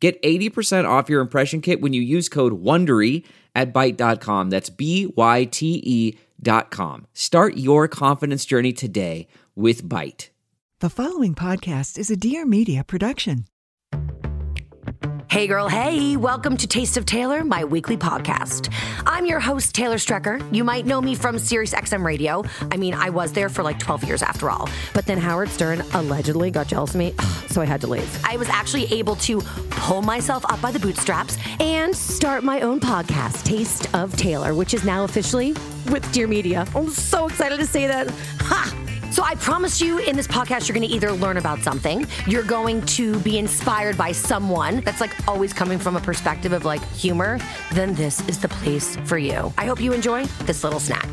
Get 80% off your impression kit when you use code WONDERY at Byte.com. That's B-Y-T-E dot com. Start your confidence journey today with Byte. The following podcast is a Dear Media production. Hey, girl, hey, welcome to Taste of Taylor, my weekly podcast. I'm your host, Taylor Strecker. You might know me from Sirius XM Radio. I mean, I was there for like 12 years after all. But then Howard Stern allegedly got jealous of me, so I had to leave. I was actually able to pull myself up by the bootstraps and start my own podcast, Taste of Taylor, which is now officially with Dear Media. I'm so excited to say that. Ha! So I promise you in this podcast, you're going to either learn about something, you're going to be inspired by someone that's like always coming from a perspective of like humor, then this is the place for you. I hope you enjoy this little snack.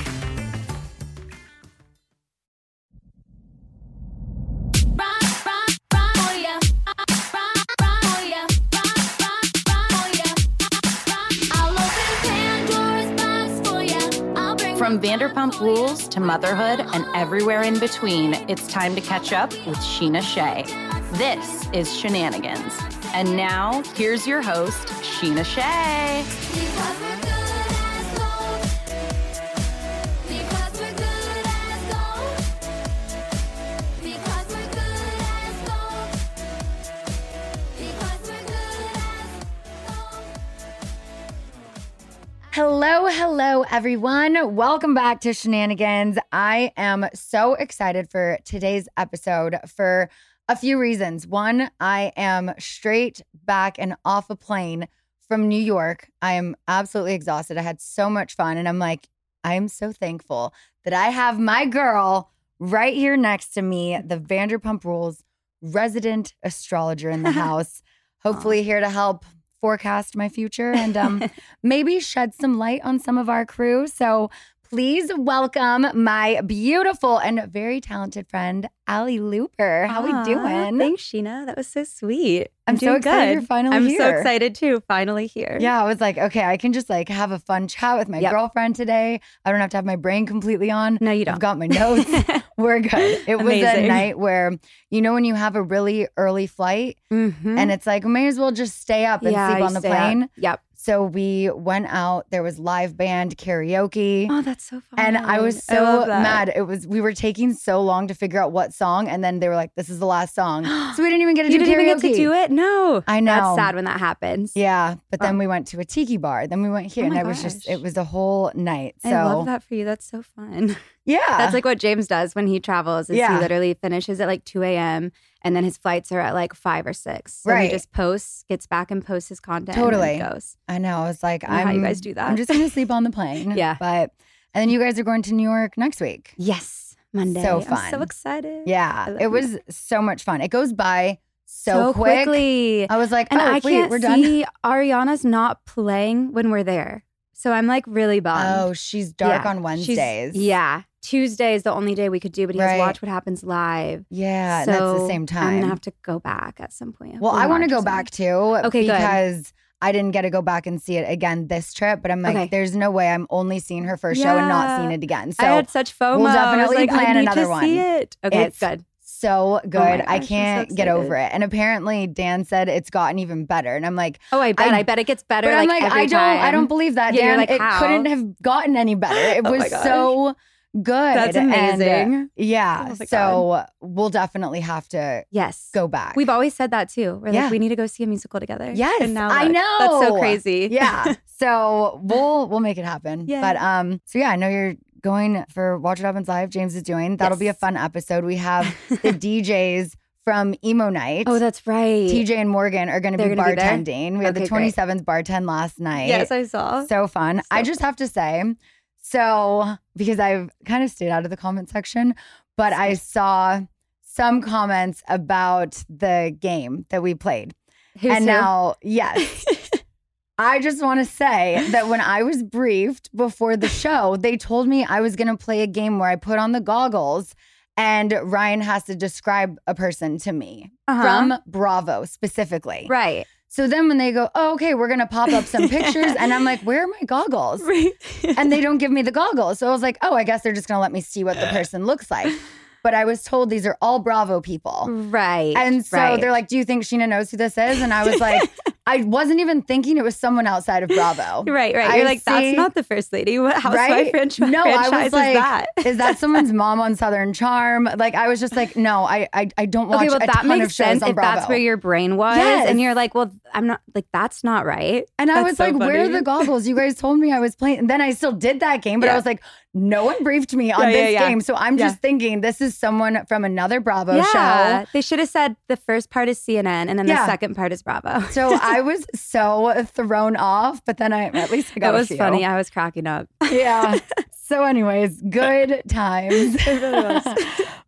From Vanderpump Rules to motherhood and everywhere in between, it's time to catch up with Scheana Shay. This is Scheananigans. And now, here's your host, Scheana Shay. Hello, hello, everyone. Welcome back to Scheananigans. I am so excited for today's episode for a few reasons. One, I am straight back and off a plane from New York. I am absolutely exhausted. I had so much fun. And I'm like, I am so thankful that I have my girl right here next to me, the Vanderpump Rules resident astrologer in the house. Hopefully, here to help forecast my future and um, maybe shed some light on some of our crew. So please welcome my beautiful and very talented friend, Ally Lewber. How Aw, we doing? Thanks, Scheana. That was so sweet. I'm so doing excited good. you're finally here. I'm so excited too. Finally here. Yeah, I was like, okay, I can just like have a fun chat with my Yep. girlfriend today. I don't have to have my brain completely on. No, you don't. I've got my notes. We're good. It was a night where, you know, when you have a really early flight Mhm. and it's like, may as well just stay up and yeah, sleep on the stay up. plane. Yep. So we went out. There was live band karaoke. Oh, that's so fun. And I was so that. mad. It was we were taking so long to figure out what song, and then they were like, "This is the last song," so we didn't even get to do it. You do didn't karaoke. even get to do it. No, I know. That's sad when that happens. Yeah, but then Oh. we went to a tiki bar. Then we went here, Oh and it was just it was a whole night. So I love that for you. That's so fun. yeah, That's like what James does when he travels. Is Yeah. he literally finishes at like 2 a.m. and then his flights are at like five or six. So Right. he just posts, gets back and posts his content. Totally. And goes. I know. I was like, I I'm how you guys do that. I'm just gonna sleep on the plane. Yeah. but and then you guys are going to New York next week. Yes, Monday. So I'm fun. so excited. Yeah, it you. was so much fun. It goes by so, quick. quickly. I was like, And oh, I wait, can't we're done. see Ariana's not playing when we're there. So I'm like really bummed. Oh, she's dark Yeah. on She's- Wednesdays. yeah. Tuesday is the only day we could do, but he Right. has Watch What Happens Live. yeah, and that's the same time. I'm gonna have to go back at some point. Well, I want to go back too. Okay, good. because I didn't get to go back and see it again this trip. But I'm like, Okay. there's no way I'm only seeing her first show and not seeing it again. So I had such FOMO. we'll I definitely like, plan I another to one. See it. Okay, It's good. so oh good. my I gosh, I'm can't get over it. And apparently Dan said it's gotten even better. And I'm like, Oh, I bet. I- I, bet it gets better. but I'm like, every I don't, I don't believe that. Yeah, you're Dan, like, it how? couldn't have gotten any better. It Oh was so Good. That's And, uh, amazing. yeah. Oh so we'll definitely have to Yes. go back. We've always said that too. We're Yeah. like, we need to go see a musical together. Yes, And now I know. That's so crazy. yeah. So we'll we'll make it happen. Yeah. But um, so yeah, I know you're going for Watch What Happens Live. James is doing. That'll be a fun episode. We have the DJs from Emo Night. Oh, that's right. TJ and Morgan are going to be gonna be bartending. we had the Okay, great. 27th bartend last night. Yes, I saw. so fun. I So just have to say, so because I've kind of stayed out of the comment section, but I saw some comments about the game that we played. Who's and who? now, yes. I just want to say that when I was briefed before the show, they told me I was going to play a game where I put on the goggles and Ryan has to describe a person to me Uh-huh. from Bravo specifically. right. So then when they go, oh, okay, we're going to pop up some pictures. And I'm like, where are my goggles? Right. And they don't give me the goggles. So I was like, oh, I guess they're just going to let me see what the person looks like. But I was told these are all Bravo people. right. And so right. they're like, do you think Scheana knows who this is? And I was like, I wasn't even thinking it was someone outside of Bravo. Right, right. I You're like, see- that's not the first lady. What housewife Right? franchise, No, I was like, is that? is that someone's mom on Southern Charm? Like, I was just like, no, I I, I don't watch okay, well, a that makes sense if Bravo. that's where your brain was. Yes. And you're like, well, I'm not, like, that's not right. and I That's was so like, where are the goggles? You guys told me I was playing. And then I still did that game, but I was like, no one briefed me on Yeah, yeah, this yeah. game. So I'm just thinking this is someone from another Bravo yeah. show. They should have said the first part is CNN and then Yeah. the second part is Bravo. So I was so thrown off, but then I at least I got it was funny. I was cracking up. Yeah. so, anyways, good times.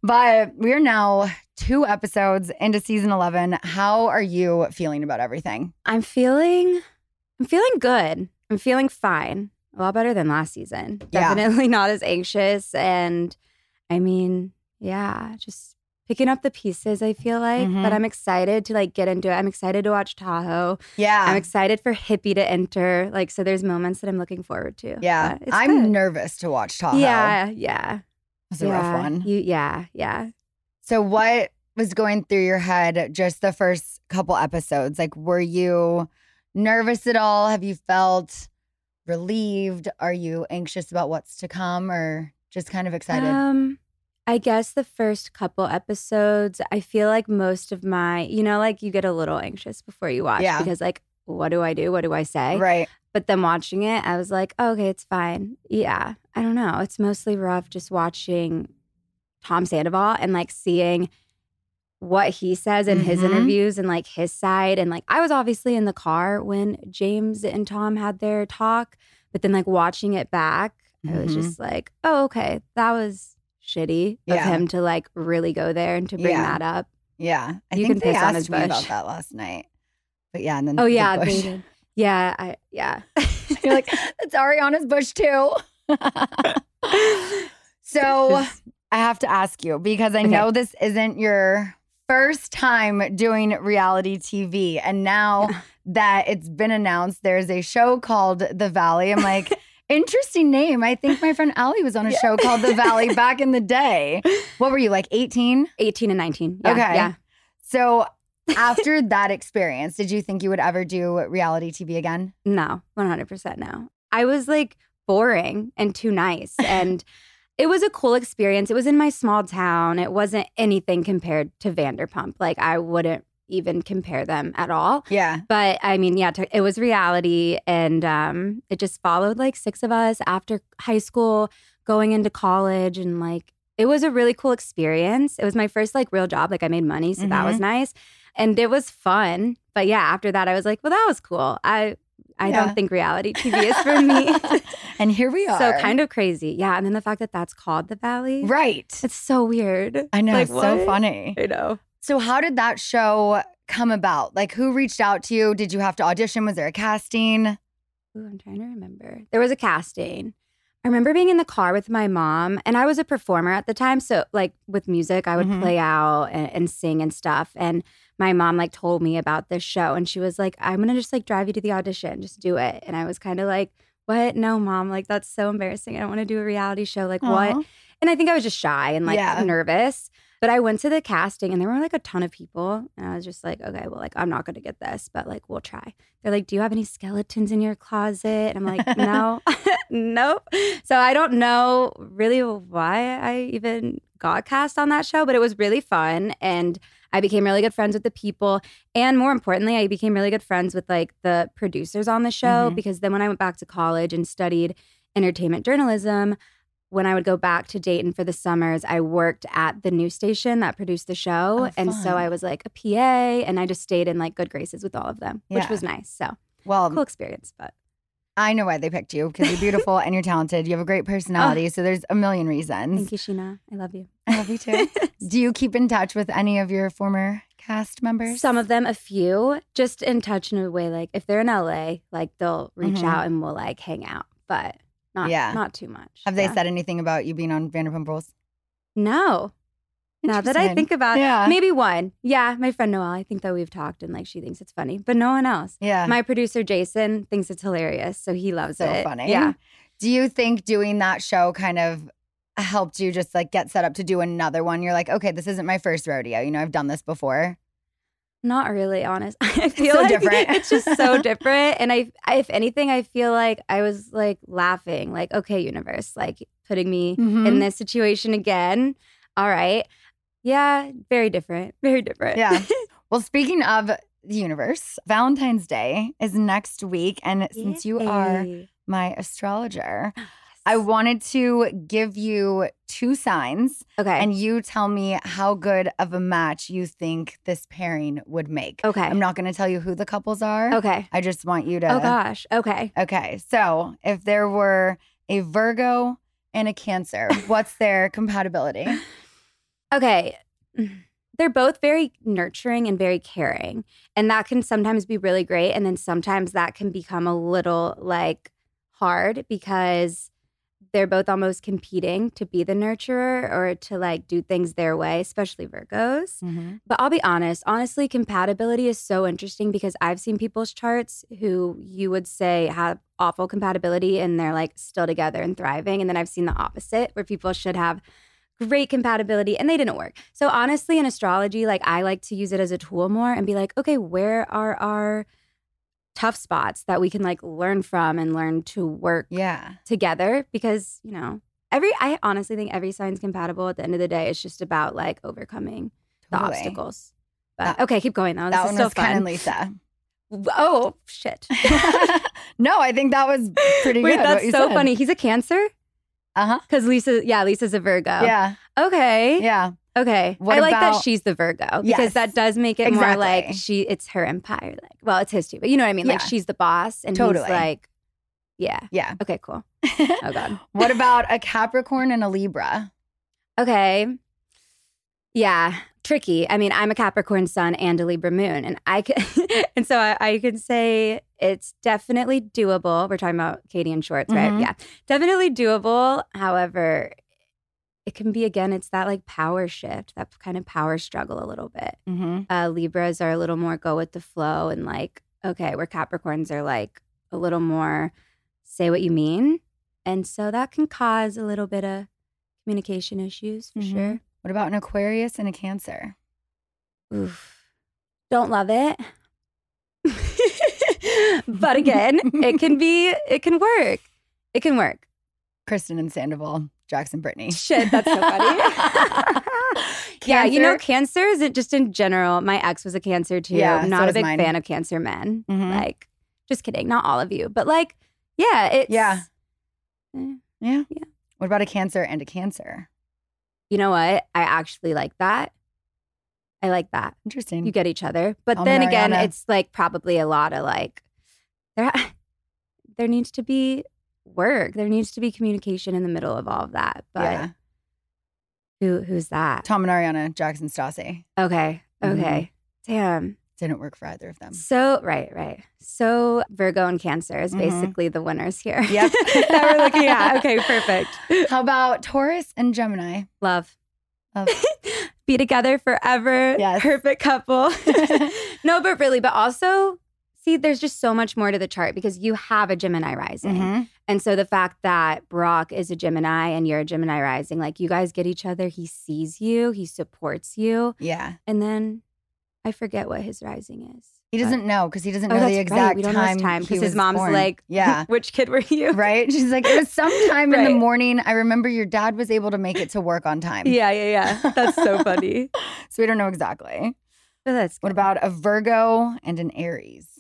but we are now two episodes into season 11. How are you feeling about everything? I'm feeling, I'm feeling good. I'm feeling fine. A lot better than last season. Yeah. Definitely not as anxious. And I mean, yeah, just picking up the pieces. I feel like, Mhm. but I'm excited to like get into it. I'm excited to watch Tahoe. Yeah. I'm excited for Hippie to enter. Like, so there's moments that I'm looking forward to. yeah. I'm good. nervous to watch Tahoe. Yeah, yeah. It's a yeah. rough one. You, yeah, yeah. So, what was going through your head just the first couple episodes? Like, were you nervous at all? Have you felt relieved? Are you anxious about what's to come or just kind of excited? Um, I guess the first couple episodes, I feel like most of my, you know, like you get a little anxious before you watch Yeah. because, like, what do I do? What do I say? right. But then watching it, I was like, oh, okay, it's fine. Yeah, I don't know. It's mostly rough just watching Tom Sandoval and like seeing what he says in his Mhm. interviews and like his side. And like, I was obviously in the car when James and Tom had their talk, but then like watching it back, I was just like, oh, okay, that was shitty of Yeah. him to like really go there and to bring Yeah. that up. Yeah. I You think can they piss on asked his me about that last night. But yeah, and then Oh, yeah. Yeah, I, yeah. You're like, that's Ariana's bush too. so I have to ask you because I Okay. know this isn't your first time doing reality TV. And now that it's been announced, there's a show called The Valley. I'm like, interesting name. I think my friend Ally was on a show called The Valley back in the day. What were you, like 18? 18 and 19. Yeah, Okay. Yeah. So after that experience, did you think you would ever do reality TV again? No, 100% no. I was like boring and too nice. And it was a cool experience. It was in my small town. It wasn't anything compared to Vanderpump. Like, I wouldn't even compare them at all. Yeah. But I mean, yeah, it was reality. And um, it just followed like six of us after high school, going into college. And like, it was a really cool experience. It was my first like real job. Like, I made money. So that was nice. And it was fun. But yeah, after that, I was like, well, that was cool. I, I Yeah. don't think reality TV is for me. And here we are. so kind of crazy. Yeah. And then the fact that that's called the Valley. Right. It's so weird. I know. Like, it's so funny. I know. So, how did that show come about? Like, who reached out to you? Did you have to audition? Was there a casting? Ooh, I'm trying to remember. There was a casting. I remember being in the car with my mom, and I was a performer at the time. So, like with music, I would Mhm. play out and, and sing and stuff. And my mom like told me about this show, and she was like, "I'm gonna just like drive you to the audition, just do it." And I was kind of like, "What? No, mom. Like that's so embarrassing. I don't want to do a reality show. Like Aw. what?" And I think I was just shy and like Yeah. nervous. But I went to the casting and there were like a ton of people. And I was just like, okay, well, like, I'm not going to get this, but like, we'll try. They're like, do you have any skeletons in your closet? And I'm like, no, nope. So I don't know really why I even got cast on that show, but it was really fun. And I became really good friends with the people. And more importantly, I became really good friends with like the producers on the show Mhm. because then when I went back to college and studied entertainment journalism, when I would go back to Dayton for the summers, I worked at the news station that produced the show. Oh, and so. I was like a PA and I just stayed in like good graces with all of them, which was nice. So Well, cool experience. But I know why they picked you because you're beautiful and you're talented. You have a great personality. so there's a million reasons. thank you, Scheana. I love you. I love you too. Do you keep in touch with any of your former cast members? Some of them, a few, just in touch in a way like if they're in LA, like they'll reach Mhm. out and we'll like hang out, but not Yeah. not too much. Have they said anything about you being on Vanderpump Rules? no? Now that I think about Yeah. it, maybe one. Yeah, my friend Noelle. I think that we've talked and like she thinks it's funny, but no one else. Yeah. My producer Jason thinks it's hilarious, so he loves so it. funny. Yeah. Do you think doing that show kind of helped you just like get set up to do another one? You're like, okay, this isn't my first rodeo. You know, I've done this before. Not really, honest. I feel so like different. it's just so different. And I, I, if anything, I feel like I was like laughing, like, okay, universe, like putting me Mhm. in this situation again. All right. Yeah, very different. Very different. Yeah. Well, speaking of the universe, Valentine's Day is next week. And since you are my astrologer, I wanted to give you two signs okay. and you tell me how good of a match you think this pairing would make. okay. I'm not going to tell you who the couples are. okay. I just want you to. Oh gosh. Okay. Okay. So if there were a Virgo and a Cancer, what's their compatibility? Okay. Mm, they're both very nurturing and very caring. And that can sometimes be really great. And then sometimes that can become a little like hard because they're both almost competing to be the nurturer or to like do things their way, especially Virgos. Mm-hmm. But I'll be honest, honestly, compatibility is so interesting because I've seen people's charts who you would say have awful compatibility and they're like still together and thriving. And then I've seen the opposite where people should have great compatibility and they didn't work. So honestly, in astrology, like I like to use it as a tool more and be like, okay, where are our tough spots that we can like learn from and learn to work Yeah. together? Because you know every i honestly think every sign's compatible. At the end of the day it's just about like overcoming the obstacles. But That- okay keep going though. This That is one still was Ken fun. And Lisa. oh shit. No, I think that was pretty wait good. that's so funny. He's a cancer Uh huh. because lisa yeah lisa's a virgo Yeah. okay Yeah. okay What i like that she's the virgo because Yes. that does make it more like she it's her empire like well it's his too but you know what i mean like she's the boss and Totally. he's like yeah Yeah. okay cool oh god what about a Capricorn and a Libra? Okay. Yeah, tricky. I mean, I'm a Capricorn sun and a Libra moon, and I can, and so I, I can say it's definitely doable. We're talking about Katie and Schwartz, right? Mhm. Yeah, definitely doable. However, it can be again, it's that like power shift, that kind of power struggle a little bit. Mm-hmm. Uh, Libras are a little more go with the flow, and like okay, where Capricorns are like a little more say what you mean, and so that can cause a little bit of communication issues for Mhm. sure. What about an Aquarius and a Cancer? Oof. Don't love it. but again, it can be, it can work. It can work. Kristen and Sandoval, Jackson Brittany. Shit, that's so funny. yeah, you know, cancer is it just in general. My ex was a cancer too. Yeah, so not a big mine. fan of cancer men. Mhm. Like, just kidding. Not all of you, but like, yeah, it's Yeah. eh. Yeah. Yeah. What about a Cancer and a Cancer? You know what? I actually like that. I like that. Interesting. you get each other. But then again, Mariana. it's like probably a lot of like there there needs to be work. There needs to be communication in the middle of all of that. But yeah. who who's that? Tom and Ariana, Jackson Stassi. Okay. Mm-hmm. Okay. Damn. Didn't work for either of them. So right, right. So Virgo and Cancer is Mhm. basically the winners here. Yep. that we're looking at. Okay, perfect. How about Taurus and Gemini? Love. Love. Be together forever. Yes. Perfect couple. no, but really, but also see, there's just so much more to the chart because you have a Gemini rising. Mhm. And so the fact that Brock is a Gemini and you're a Gemini rising, like you guys get each other, he sees you, he supports you. Yeah. And then I forget what his rising is. He doesn't know because he doesn't Oh, know that's the right. exact We don't time. his time he because his was mom's born. like, yeah. which kid were you? Right? She's like, it was sometime in the morning. I remember your dad was able to make it to work on time. Yeah, yeah, yeah. That's so funny. So we don't know exactly. But that's What about a Virgo and an Aries?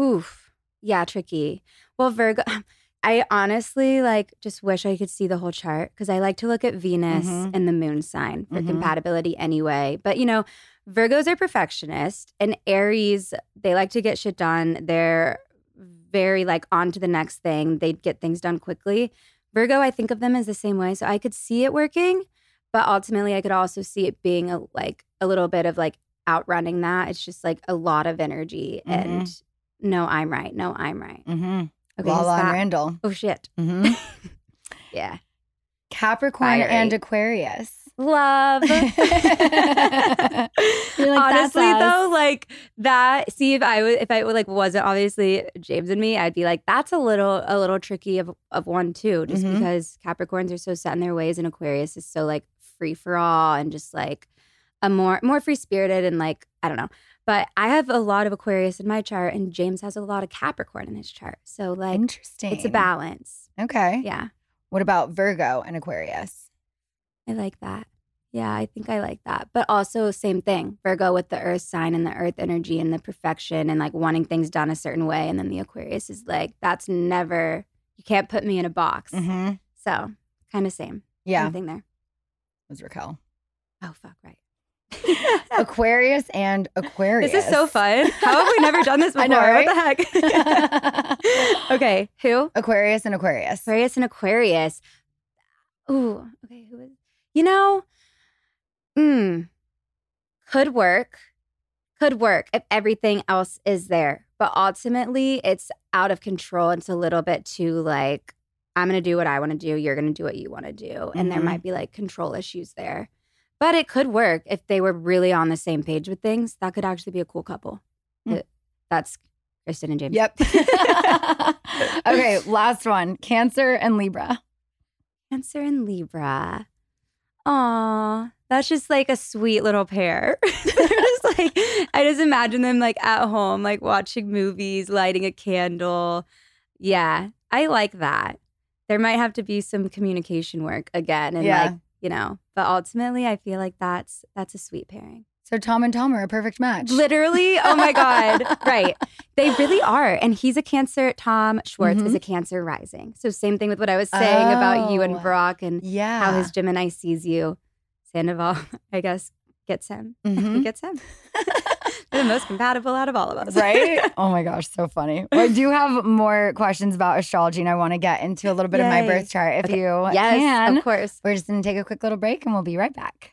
Oof. Yeah, tricky. Well, Virgo, I honestly like just wish I could see the whole chart because I like to look at Venus Mhm. and the moon sign for Mhm. compatibility anyway. But you know, Virgos are perfectionist and Aries, they like to get shit done. They're very like on to the next thing. They get things done quickly. Virgo, I think of them as the same way. So I could see it working, but ultimately I could also see it being a like a little bit of like outrunning that. It's just like a lot of energy Mhm. and no, I'm right. No, I'm right. Mm-hmm. Okay, Lala and. Randall. Oh shit. Mm-hmm. Yeah. Capricorn Fiery. and Aquarius. Love. Like, Honestly though, like that. See if I was if I like wasn't obviously James and me, I'd be like, that's a little a little tricky of of one too, just Mhm. because Capricorns are so set in their ways and Aquarius is so like free for all and just like a more more free spirited and like I don't know. But I have a lot of Aquarius in my chart, and James has a lot of Capricorn in his chart. So like, Interesting. it's a balance. Okay. Yeah. What about Virgo and Aquarius? I like that. Yeah, I think I like that. But also, same thing Virgo with the earth sign and the earth energy and the perfection and like wanting things done a certain way. And then the Aquarius is like, that's never, you can't put me in a box. Mm-hmm. So, kind of same. Yeah, Same thing there. was Raquel. Oh, fuck, right. Aquarius and Aquarius. This is so fun. How have we never done this before? I know, What the heck? okay, who? Aquarius and Aquarius. Aquarius and Aquarius. Ooh, okay, who is? You know, mm, could work, could work if everything else is there. But ultimately, it's out of control. It's a little bit too like, I'm going to do what I want to do. You're going to do what you want to do. And there Mhm. might be like control issues there. But it could work if they were really on the same page with things. That could actually be a cool couple. It- that's Kristen and James. Yep. okay, last one. Cancer and Libra. Cancer and Libra. Aw, that's just like a sweet little pair. They're just like I just imagine them like at home, like watching movies, lighting a candle. Yeah, I like that. There might have to be some communication work again, and Yeah. like you know, but ultimately, I feel like that's that's a sweet pairing. So Tom and Tom are a perfect match. Literally, oh my god, right? They really are, and he's a Cancer. Tom Schwartz is Mhm. a Cancer rising. So same thing with what I was saying about you Oh. and Brock and Yeah. how his Gemini sees you. Sandoval, I guess, gets him. He Mhm. gets him. They're the most compatible out of all of us. right? Oh my gosh, so funny. Well, I do have more questions about astrology, and I want to get into a little bit of my birth chart if Okay. you yes, can. of course. We're just going to take a quick little break, and we'll be right back.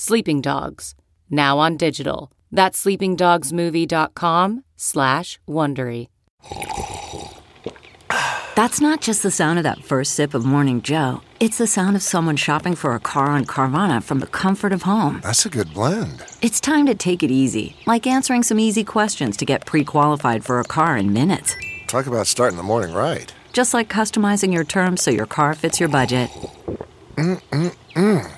Sleeping Dogs, now on digital. That's sleepingdogsmovie.com slash Wondery. That's not just the sound of that first sip of Morning Joe. It's the sound of someone shopping for a car on Carvana from the comfort of home. That's a good blend. It's time to take it easy, like answering some easy questions to get pre qualified for a car in minutes. Talk about starting the morning right. Just like customizing your terms so your car fits your budget. Mm, mm, mm.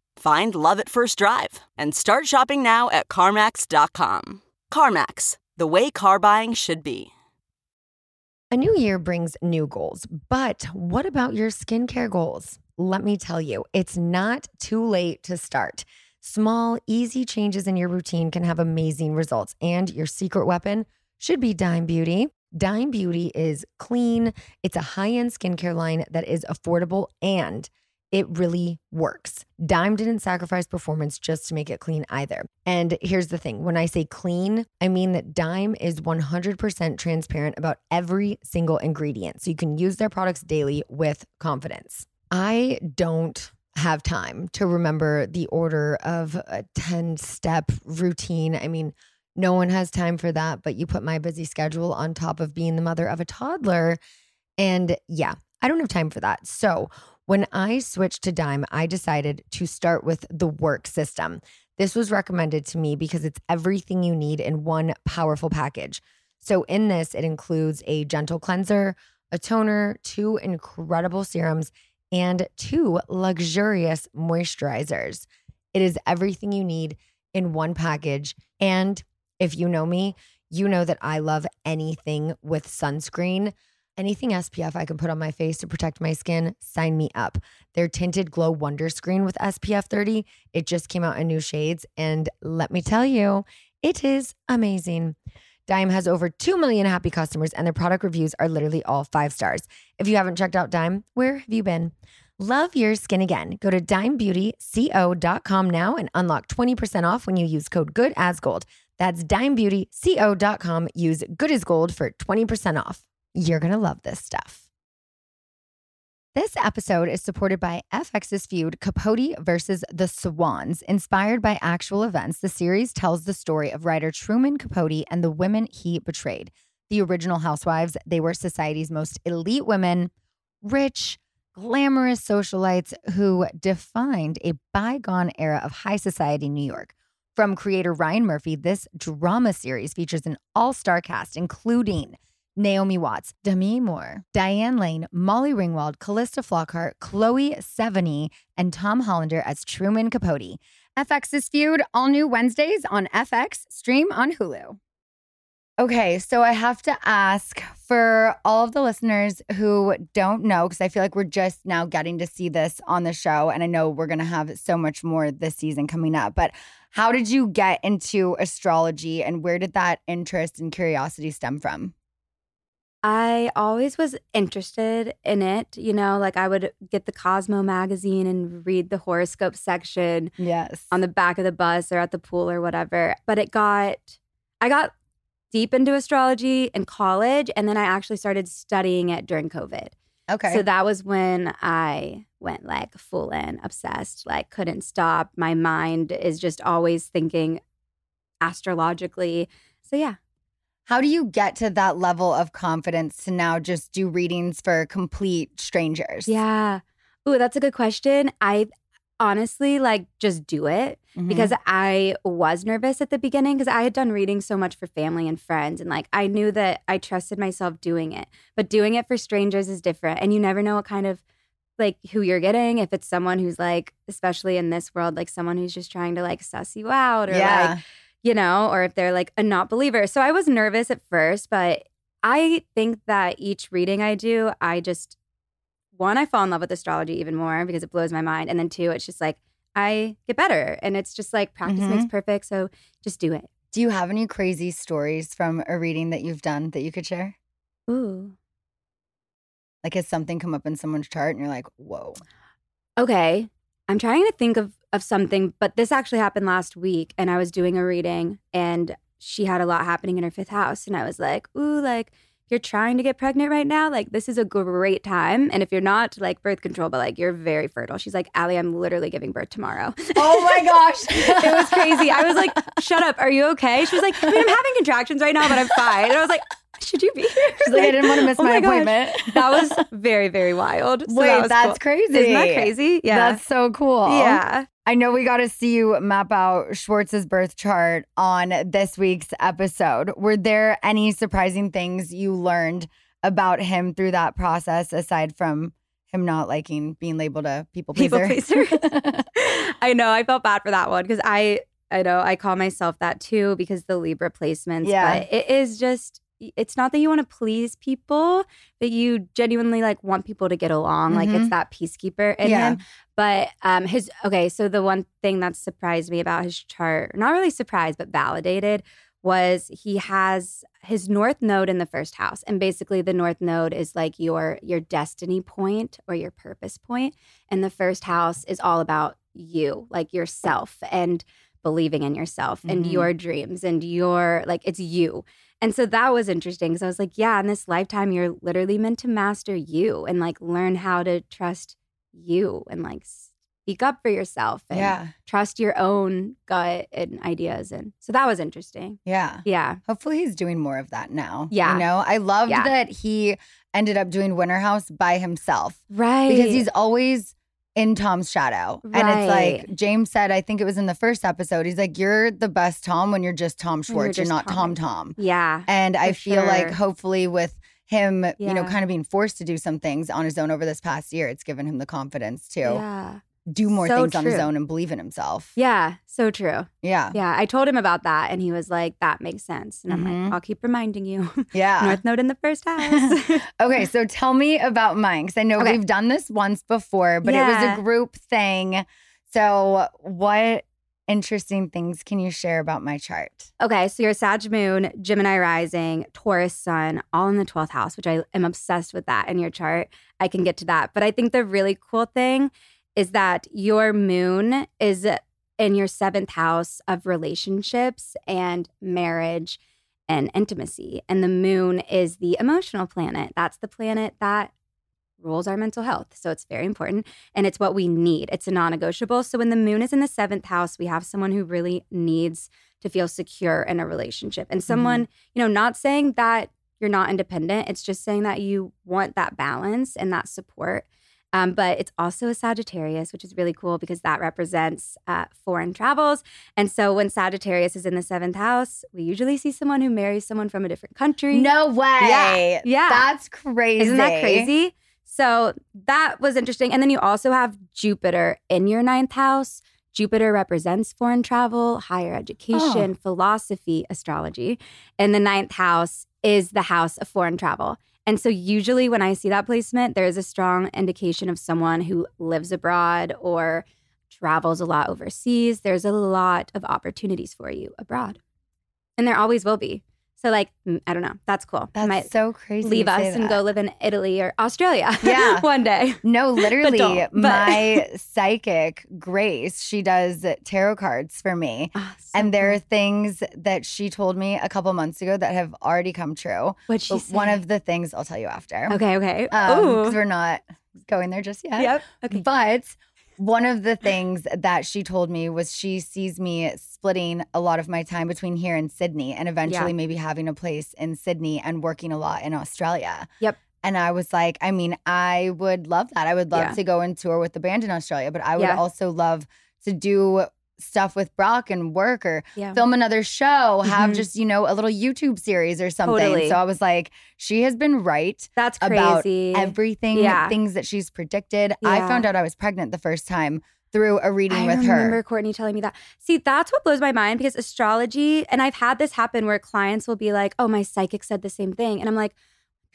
Find love at first drive and start shopping now at CarMax.com. CarMax, the way car buying should be. A new year brings new goals, but what about your skincare goals? Let me tell you, it's not too late to start. Small, easy changes in your routine can have amazing results, and your secret weapon should be Dime Beauty. Dime Beauty is clean, it's a high end skincare line that is affordable and it really works. Dime didn't sacrifice performance just to make it clean either. And here's the thing when I say clean, I mean that Dime is 100% transparent about every single ingredient. So you can use their products daily with confidence. I don't have time to remember the order of a 10 step routine. I mean, no one has time for that, but you put my busy schedule on top of being the mother of a toddler. And yeah, I don't have time for that. So, when I switched to Dime, I decided to start with the work system. This was recommended to me because it's everything you need in one powerful package. So, in this, it includes a gentle cleanser, a toner, two incredible serums, and two luxurious moisturizers. It is everything you need in one package. And if you know me, you know that I love anything with sunscreen. Anything SPF I can put on my face to protect my skin, sign me up. Their tinted glow wonder screen with SPF 30, it just came out in new shades. And let me tell you, it is amazing. Dime has over 2 million happy customers, and their product reviews are literally all five stars. If you haven't checked out Dime, where have you been? Love your skin again. Go to dimebeautyco.com now and unlock 20% off when you use code GOOD as gold. That's dimebeautyco.com. Use good as gold for 20% off. You're going to love this stuff. This episode is supported by FX's feud Capote versus the Swans. Inspired by actual events, the series tells the story of writer Truman Capote and the women he betrayed. The original housewives, they were society's most elite women, rich, glamorous socialites who defined a bygone era of high society in New York. From creator Ryan Murphy, this drama series features an all star cast, including Naomi Watts, Demi Moore, Diane Lane, Molly Ringwald, Calista Flockhart, Chloe Sevigny, and Tom Hollander as Truman Capote. FX's Feud, all new Wednesdays on FX, stream on Hulu. Okay, so I have to ask for all of the listeners who don't know, because I feel like we're just now getting to see this on the show, and I know we're going to have so much more this season coming up. But how did you get into astrology, and where did that interest and curiosity stem from? I always was interested in it. You know, like I would get the Cosmo magazine and read the horoscope section. Yes. On the back of the bus or at the pool or whatever. But it got, I got deep into astrology in college. And then I actually started studying it during COVID. Okay. So that was when I went like full in obsessed, like couldn't stop. My mind is just always thinking astrologically. So yeah, How do you get to that level of confidence to now just do readings for complete strangers? Yeah. Ooh, that's a good question. I honestly like just do it Mhm. because I was nervous at the beginning because I had done reading so much for family and friends and like I knew that I trusted myself doing it. But doing it for strangers is different and you never know what kind of like who you're getting if it's someone who's like especially in this world like someone who's just trying to like suss you out or Yeah. like you know or if they're like a not believer. So I was nervous at first, but I think that each reading I do, I just one, I fall in love with astrology even more because it blows my mind. And then two, it's just like I get better. And it's just like practice makes mm-hmm. perfect. So just do it. Do you have any crazy stories from a reading that you've done that you could share? Ooh. Like, has something come up in someone's chart and you're like, whoa? Okay. I'm trying to think of of something, but this actually happened last week and I was doing a reading and she had a lot happening in her fifth house. And I was like, ooh, like you're trying to get pregnant right now. Like this is a great time. And if you're not like birth control, but like you're very fertile. She's like, Ally, I'm literally giving birth tomorrow. Oh my gosh. it was crazy. I was like, shut up. Are you okay? She was like, I mean, I'm having contractions right now, but I'm fine. And I was like, should you be here? She's like, I didn't want to miss Oh my, gosh. appointment. That was very, very wild. So Wait, that that's cool. crazy. Isn't that crazy? Yeah. That's so cool. Yeah. I know we got to see you map out Schwartz's birth chart on this week's episode. Were there any surprising things you learned about him through that process aside from him not liking being labeled a people pleaser? People pleaser. I know. I felt bad for that one because I, I know I call myself that too because the Libra placements. Yeah. But it is just, it's not that you want to please people, but you genuinely like want people to get along. Like Mhm. it's that peacekeeper in Yeah. him. But um his okay, so the one thing that surprised me about his chart, not really surprised, but validated, was he has his north node in the first house. And basically the north node is like your your destiny point or your purpose point. And the first house is all about you, like yourself and believing in yourself and Mhm. your dreams and your like it's you. And so that was interesting because I was like, yeah, in this lifetime, you're literally meant to master you and like learn how to trust you and like speak up for yourself and Yeah. trust your own gut and ideas. And so that was interesting. Yeah. Yeah. Hopefully he's doing more of that now. Yeah. You know, I loved Yeah. that he ended up doing Winter House by himself. Right. Because he's always in Tom's shadow. And it's like James said, I think it was in the first episode, he's like, You're the best Tom when you're just Tom When you're Schwartz. You're, not Tom Tom. Yeah. And I feel like hopefully with him, you know, kind of being forced to do some things on his own over this past year, it's given him the confidence to Yeah. Do more So things on his own and believe in himself. Yeah. So true. Yeah. Yeah. I told him about that and he was like, that makes sense. And I'm like, mm-hmm. I'll keep reminding you. Yeah. North Node in the first house. Okay, so tell me about mine because I know Okay. we've done this once before, but it was a group thing. So, what interesting things can you share about my chart? Okay, so your Sag Moon, Gemini Rising, Taurus Sun, all in the 12th house, which I am obsessed with that in your chart. I can get to that. But I think the really cool thing is that your moon is in your seventh house of relationships and marriage and intimacy. And the moon is the emotional planet. That's the planet that rules our mental health. So it's very important and it's what we need. It's a non negotiable. So when the moon is in the seventh house, we have someone who really needs to feel secure in a relationship and mm-hmm. someone, you know, not saying that you're not independent, it's just saying that you want that balance and that support. Um, but it's also a Sagittarius, which is really cool because that represents uh, foreign travels. And so when Sagittarius is in the seventh house, we usually see someone who marries someone from a different country. No way. Yeah. That's crazy. Isn't that crazy? So that was interesting. And then you also have Jupiter in your ninth house. Jupiter represents foreign travel, higher education, philosophy, astrology. And the ninth house is the house of foreign travel. And so, usually, when I see that placement, there is a strong indication of someone who lives abroad or travels a lot overseas. There's a lot of opportunities for you abroad. And there always will be. So, like, mm, I don't know. That's cool. That's Might so crazy. leave us and go live in Italy or Australia. Yeah. one day. No, literally, don't, but- my psychic Grace, she does tarot cards for me. Ah, so and there are things that she told me a couple months ago that have already come true. What'd she one of the things I'll tell you after. okay, okay. Um, we're not going there just yet. Yep. Okay. But one of the things that she told me was she sees me splitting a lot of my time between here and Sydney and eventually Yeah. maybe having a place in Sydney and working a lot in Australia. Yep. And I was like, I mean, I would love that. I would love Yeah. to go and tour with the band in Australia, but I would Yeah. also love to do stuff with Brock and work or Yeah. film another show, have Mhm. just, you know, a little YouTube series or something. Totally. So I was like, she has been right That's about everything, Yeah. things that she's predicted. I found out I was pregnant the first time through a reading I with her. I remember. Courtney telling me that. See, that's what blows my mind because astrology, and I've had this happen where clients will be like, "Oh, my psychic said the same thing," and I'm like,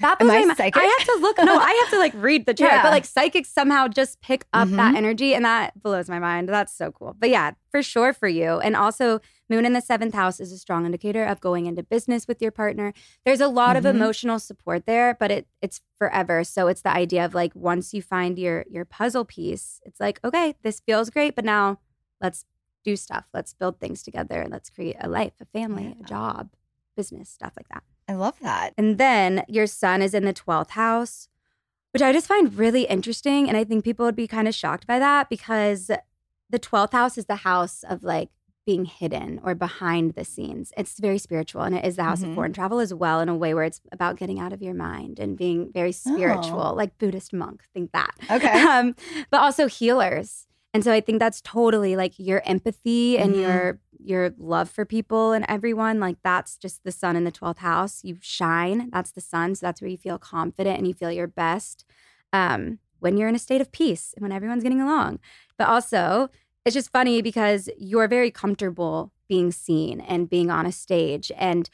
"That Am I my mind." psychic? I have to look. No, I have to like read the chart, Yeah. but like psychics somehow just pick up that Mhm. energy, and that blows my mind. That's so cool. But yeah, for sure for you, and also Moon in the seventh house is a strong indicator of going into business with your partner. There's a lot Mhm. of emotional support there, but it it's forever. So it's the idea of like once you find your your puzzle piece, it's like okay, this feels great, but now let's do stuff. Let's build things together let's create a life, a family, a job, business, stuff like that. I love that. And then your sun is in the 12th house, which I just find really interesting. And I think people would be kind of shocked by that because the 12th house is the house of like being hidden or behind the scenes. It's very spiritual and it is the house Mhm. of foreign travel as well, in a way where it's about getting out of your mind and being very spiritual, Oh. like Buddhist monk, think that. Okay. Um, but also healers. And so I think that's totally like your empathy and Mhm. your your love for people and everyone. Like that's just the sun in the 12th house. You shine. That's the sun. So that's where you feel confident and you feel your best um, when you're in a state of peace and when everyone's getting along. But also, it's just funny because you're very comfortable being seen and being on a stage. And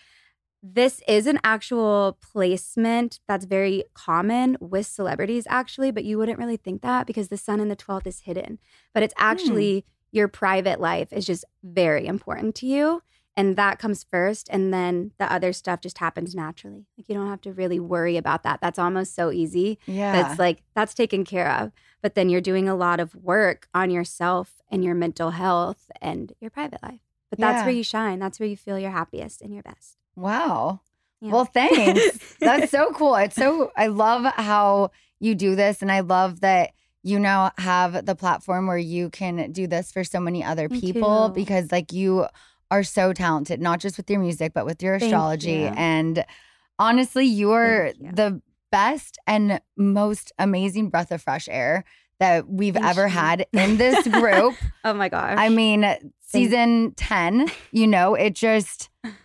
this is an actual placement that's very common with celebrities, actually, but you wouldn't really think that because the sun in the 12th is hidden. But it's hmm. actually your private life is just very important to you. And that comes first. And then the other stuff just happens naturally. Like you don't have to really worry about that. That's almost so easy. Yeah. That's like, that's taken care of. But then you're doing a lot of work on yourself and your mental health and your private life. But that's Yeah. where you shine. That's where you feel your happiest and your best. Wow. Yeah. Well, thanks. That's so cool. It's so, I love how you do this. And I love that you now have the platform where you can do this for so many other Me people too. because, like, you are so talented, not just with your music, but with your Thank astrology. you. And honestly, you are you. the best and most amazing breath of fresh air that we've Thank ever you. had in this group. Oh my gosh. I mean, season 10, you know, it just,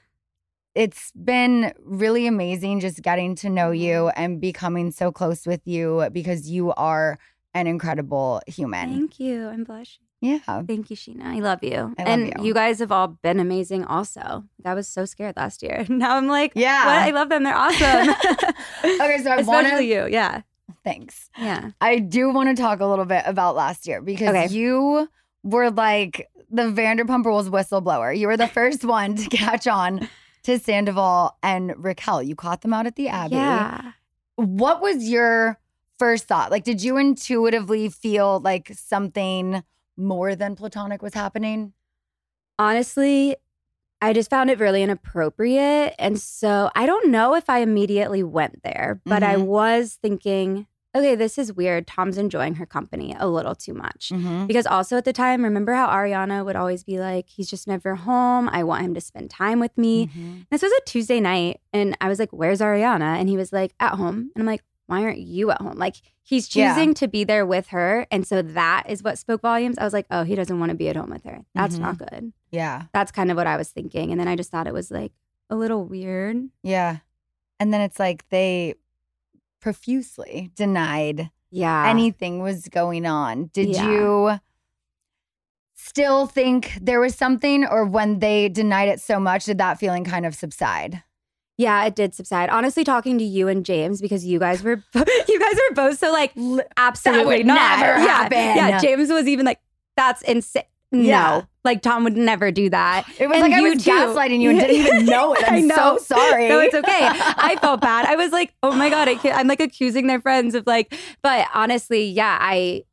it's been really amazing just getting to know you and becoming so close with you because you are an incredible human. Thank you. I'm blushing. Yeah. Thank you, Scheana. I love you. I love and you. you guys have all been amazing also. I was so scared last year. Now I'm like, Yeah. what? I love them. They're awesome. Okay, so I want to. you. Yeah. Thanks. Yeah. I do want to talk a little bit about last year because Okay. you were like the Vanderpump Rules whistleblower. You were the first one to catch on to Sandoval and Raquel. You caught them out at the Abbey. Yeah. What was your first thought? Like, did you intuitively feel like something more than platonic was happening? Honestly, I just found it really inappropriate. And so I don't know if I immediately went there, but I Mhm. was thinking, okay, this is weird. Tom's enjoying her company a little too much. Mm-hmm. Because also at the time, remember how Ariana would always be like, he's just never home. I want him to spend time with me. Mm-hmm. This was a Tuesday night, and I was like, Where's Ariana? And he was like, At home. And I'm like, Why aren't you at home? Like, he's Yeah. choosing to be there with her. And so that is what spoke volumes. I was like, Oh, he doesn't want to be at home with her. That's Mhm. not good. Yeah. That's kind of what I was thinking. And then I just thought it was like a little weird. Yeah. And then it's like they profusely denied Yeah. anything was going on. Did Yeah. you still think there was something, or when they denied it so much, did that feeling kind of subside? Yeah, it did subside. Honestly, talking to you and James because you guys were you guys were both so like absolutely not. never yeah, happen. Yeah, James was even like, "That's insane." Yeah. Like Tom would never do that. It was And like I you was too. gaslighting you and didn't even know it. I'm know. so sorry. No, it's okay. I felt bad. I was like, "Oh my god!" I can't, I'm like accusing their friends of like, but honestly, yeah, I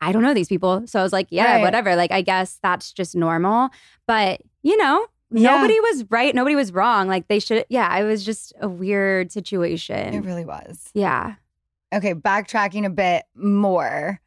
I don't know these people, so I was like, yeah, Right. whatever. Like, I guess that's just normal. But you know, Yeah. nobody was right. Nobody was wrong. Like they should. Yeah, it was just a weird situation. It really was. Yeah. Okay, backtracking a bit more.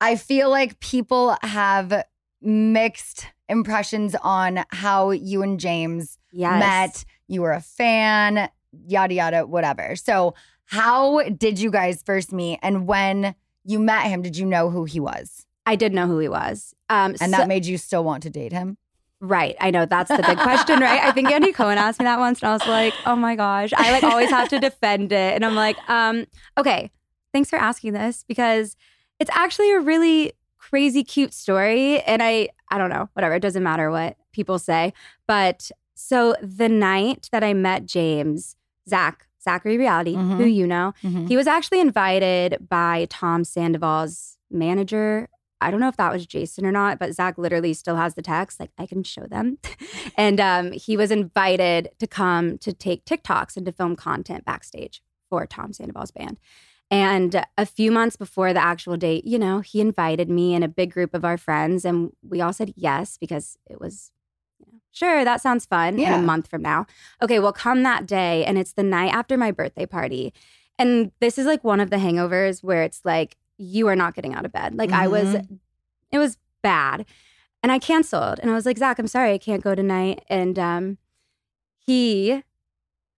I feel like people have mixed impressions on how you and James Yes. met. You were a fan, yada, yada, whatever. So, how did you guys first meet? And when you met him, did you know who he was? I did know who he was. Um, And so- that made you still want to date him? Right. I know that's the big question, right? I think Andy Cohen asked me that once and I was like, oh my gosh. I like always have to defend it. And I'm like, um, okay, thanks for asking this because it's actually a really crazy cute story. And I I don't know, whatever. It doesn't matter what people say. But so the night that I met James, Zach, Zachary Reality, Mhm. who you know, Mhm. he was actually invited by Tom Sandoval's manager. I don't know if that was Jason or not, but Zach literally still has the text. Like I can show them. and um, he was invited to come to take TikToks and to film content backstage for Tom Sandoval's band. And a few months before the actual date, you know, he invited me and a big group of our friends, and we all said yes because it was, you know, sure, that sounds fun. Yeah. And a month from now, okay, well, come that day, and it's the night after my birthday party, and this is like one of the hangovers where it's like you are not getting out of bed. Like I was, it was bad, and I canceled, and I was like, Zach, I'm sorry, I can't go tonight, and um, he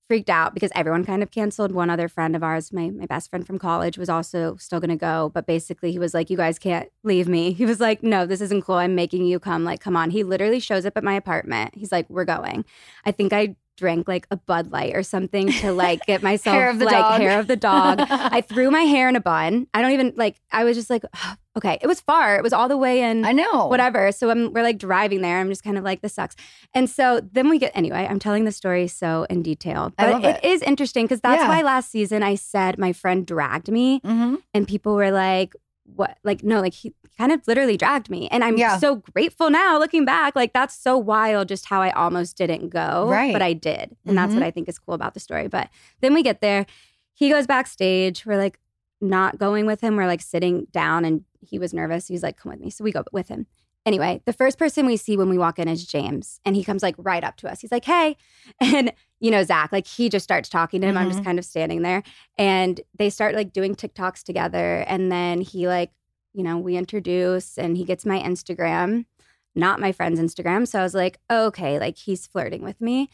freaked out because everyone kind of canceled. One other friend of ours, my my best friend from college, was also still gonna go, but basically he was like, "You guys can't leave me." He was like, "No, this isn't cool. I'm making you come. Like, come on." He literally shows up at my apartment. He's like, "We're going." I think I drank like a Bud Light or something to like get myself Hair like dog. hair of the dog. I threw my hair in a bun. I don't even like. I was just like, okay, it was far. It was all the way in. I know. Whatever. So I'm, we're like driving there. I'm just kind of like, this sucks. And so then we get anyway. I'm telling the story so in detail, but it it. is interesting because that's Yeah. why last season I said my friend dragged me, Mhm. and people were like, what? Like no, like he kind of literally dragged me, and I'm Yeah. so grateful now looking back. Like that's so wild, just how I almost didn't go, Right. But I did, and that's Mhm. what I think is cool about the story. But then we get there, he goes backstage. We're like not going with him. We're like sitting down, and he was nervous. He's like, "Come with me," so we go with him. Anyway, the first person we see when we walk in is James, and he comes like right up to us. He's like, "Hey," and you know Zach, like he just starts talking to him. I'm just Mhm. kind of standing there, and they start like doing TikToks together, and then he like, you know, we introduce, and he gets my Instagram, not my friend's Instagram. So I was like, okay, like he's flirting with me.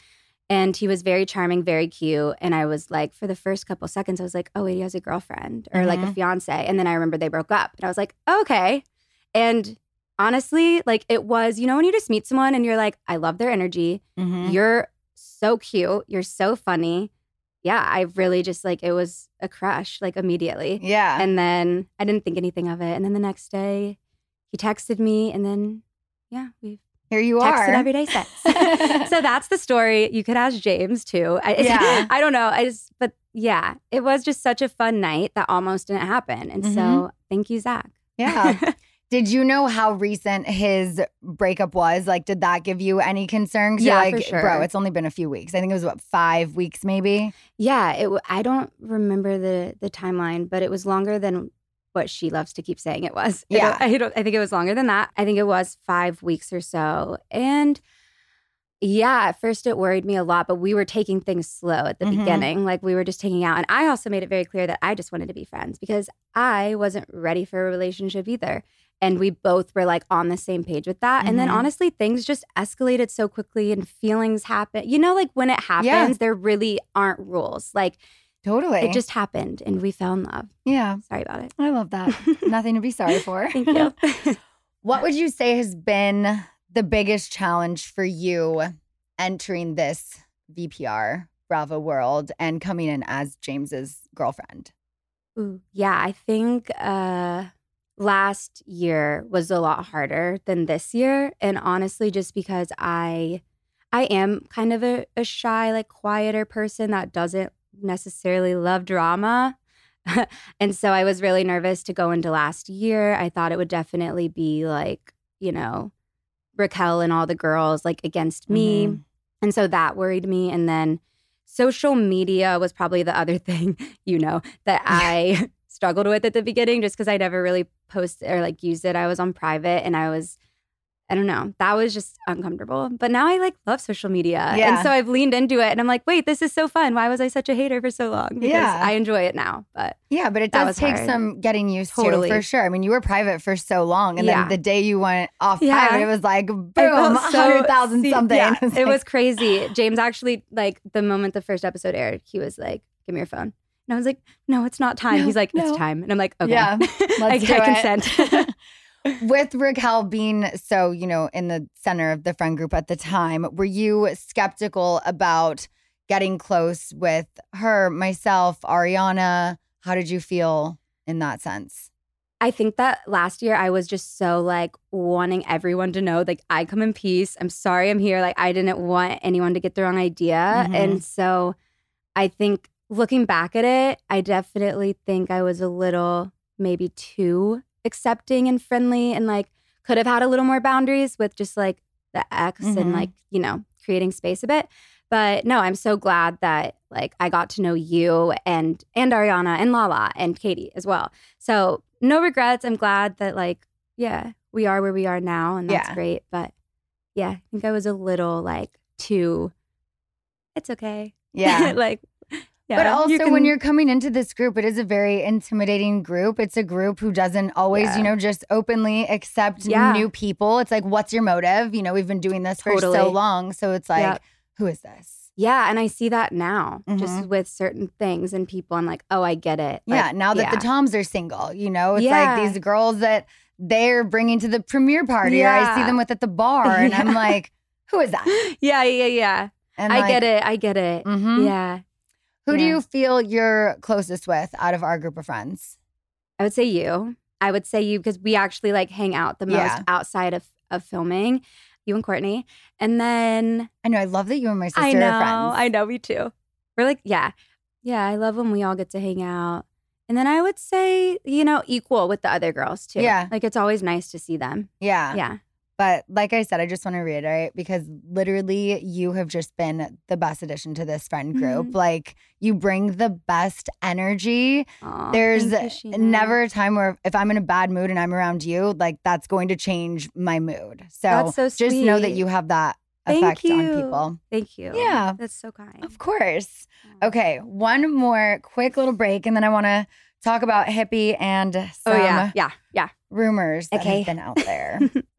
And he was very charming, very cute. And I was like, for the first couple seconds, I was like, oh, wait, he has a girlfriend or like a Mhm. fiance. And then I remember they broke up. And I was like, okay. And honestly, like it was, you know, when you just meet someone and you're like, I love their energy. Mhm. You're so cute. You're so funny. Yeah, I really just like it was a crush like immediately. Yeah. And then I didn't think anything of it. And then the next day he texted me and then yeah, we've Here you texted are. every day since. so that's the story. You could ask James too. I, Yeah. I don't know. I just, but yeah, it was just such a fun night that almost didn't happen. And Mhm. so thank you, Zach. Yeah. Did you know how recent his breakup was? Like, did that give you any concern? Yeah, for sure. bro, it's only been a few weeks. I think it was what five weeks, maybe. Yeah, it. w- I don't remember the the timeline, but it was longer than what she loves to keep saying it was. I don't- Yeah. I don't. I think it was longer than that. I think it was five weeks or so, and yeah, at first it worried me a lot, but we were taking things slow at the Mhm. beginning. Like we were just taking out, and I also made it very clear that I just wanted to be friends because I wasn't ready for a relationship either. And we both were like on the same page with that. And then Mhm. honestly, things just escalated so quickly and feelings happen. You know, like when it happens, Yeah. there really aren't rules. Like Totally. it just happened and we fell in love. yeah. Sorry about it. I love that. Nothing to be sorry for. Thank you. What would you say has been the biggest challenge for you entering this VPR Bravo world and coming in as James's girlfriend? Ooh, yeah, I think uh last year was a lot harder than this year and honestly just because I I am kind of a, a shy like quieter person that doesn't necessarily love drama. and so I was really nervous to go into last year. I thought it would definitely be like, you know, Raquel and all the girls like against me. Mhm. And so that worried me. And then social media was probably the other thing, you know, that I struggled with at the beginning just because I never really posted or like used it. I was on private and I was, I don't know, that was just uncomfortable. But now I like love social media. Yeah. And so I've leaned into it and I'm like, wait, this is so fun. Why was I such a hater for so long? Because Yeah. I enjoy it now. But Yeah, but it does take hard. some getting used Totally. to for sure. I mean, you were private for so long, and Yeah. then the day you went off Yeah. private, it was like boom, felt so hundred thousand something. Yeah, it like- was crazy. James actually, like, the moment the first episode aired, he was like, "Give me your phone," and I was like, "No, it's not time." No, He's like, no. "It's time," and I'm like, "Okay, Yeah, I, let's do I it. consent." With Raquel being so, you know, in the center of the friend group at the time, were you skeptical about getting close with her, myself, Ariana? How did you feel in that sense? I think that last year I was just so like wanting everyone to know, like, I come in peace. I'm sorry I'm here. Like, I didn't want anyone to get the wrong idea. Mhm. And so I think looking back at it, I definitely think I was a little maybe too accepting and friendly and like could have had a little more boundaries with just like the ex Mhm. and like, you know, creating space a bit. But no, I'm so glad that like I got to know you and and Ariana and Lala and Katie as well. So no regrets. I'm glad that like, yeah, we are where we are now and that's Yeah. great. But yeah, I think I was a little like too it's okay. Yeah. like yeah. but also, you when you're coming into this group, it is a very intimidating group. It's a group who doesn't always, Yeah. you know, just openly accept Yeah. new people. It's like, what's your motive? You know, we've been doing this for so long. So it's like, who is this? Yeah, and I see that now Mhm. just with certain things and people. I'm like, oh, I get it. Yeah, now that the. Toms are single, you know, it's like these girls that they're bringing to the premiere party, or I see them with at the bar, and I'm like, who is that? yeah, yeah, yeah. And I like, get it. I get it. Mhm. Yeah. Who do you feel you're closest with out of our group of friends? I would say you. I would say you because we actually like hang out the most Yeah. outside of, of filming. You and Courtney. And then I know. I love that you and my sister I know. are friends. I know, me too. We're like, yeah. Yeah, I love when we all get to hang out. And then I would say, you know, equal with the other girls too. Yeah. Like it's always nice to see them. Yeah. Yeah. But like I said, I just want to reiterate because literally you have just been the best addition to this friend group. Mhm. Like you bring the best energy. Aw, There's you, never a time where if I'm in a bad mood and I'm around you, like that's going to change my mood. So, so just know that you have that Thank effect on people. Thank you. Yeah. That's so kind. Of course. Okay, one more quick little break, and then I want to talk about hippie and some Oh yeah. Yeah. Yeah. rumors that Okay. have been out there.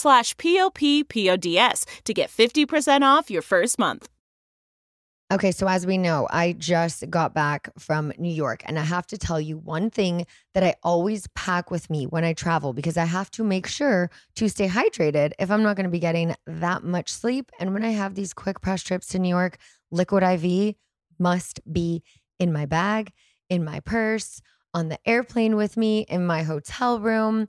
slash p-o-p-p-o-d-s to get 50% off your first month. Okay, so as we know, I just got back from New York, and I have to tell you one thing that I always pack with me when I travel because I have to make sure to stay hydrated if I'm not going to be getting that much sleep. And when I have these quick press trips to New York, Liquid IV must be in my bag, in my purse, on the airplane with me, in my hotel room,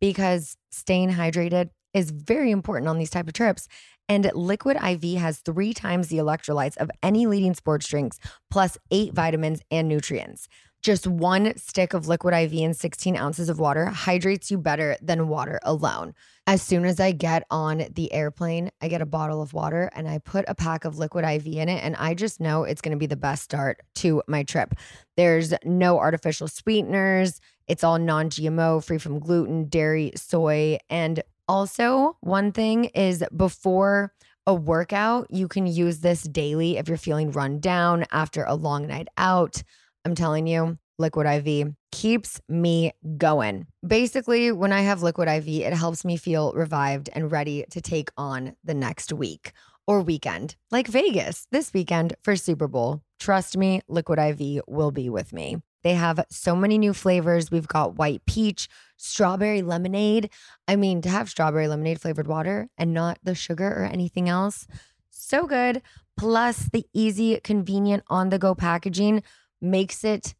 because staying hydrated is very important on these type of trips. And Liquid IV has three times the electrolytes of any leading sports drinks, plus eight vitamins and nutrients. Just one stick of Liquid IV and 16 ounces of water hydrates you better than water alone. As soon as I get on the airplane, I get a bottle of water and I put a pack of Liquid IV in it. And I just know it's going to be the best start to my trip. There's no artificial sweeteners, it's all non GMO, free from gluten, dairy, soy, and also, one thing is before a workout, you can use this daily if you're feeling run down after a long night out. I'm telling you, Liquid IV keeps me going. Basically, when I have Liquid IV, it helps me feel revived and ready to take on the next week or weekend, like Vegas this weekend for Super Bowl. Trust me, Liquid IV will be with me. They have so many new flavors. We've got white peach, strawberry lemonade. I mean, to have strawberry lemonade flavored water and not the sugar or anything else, so good. Plus, the easy, convenient on the go packaging makes it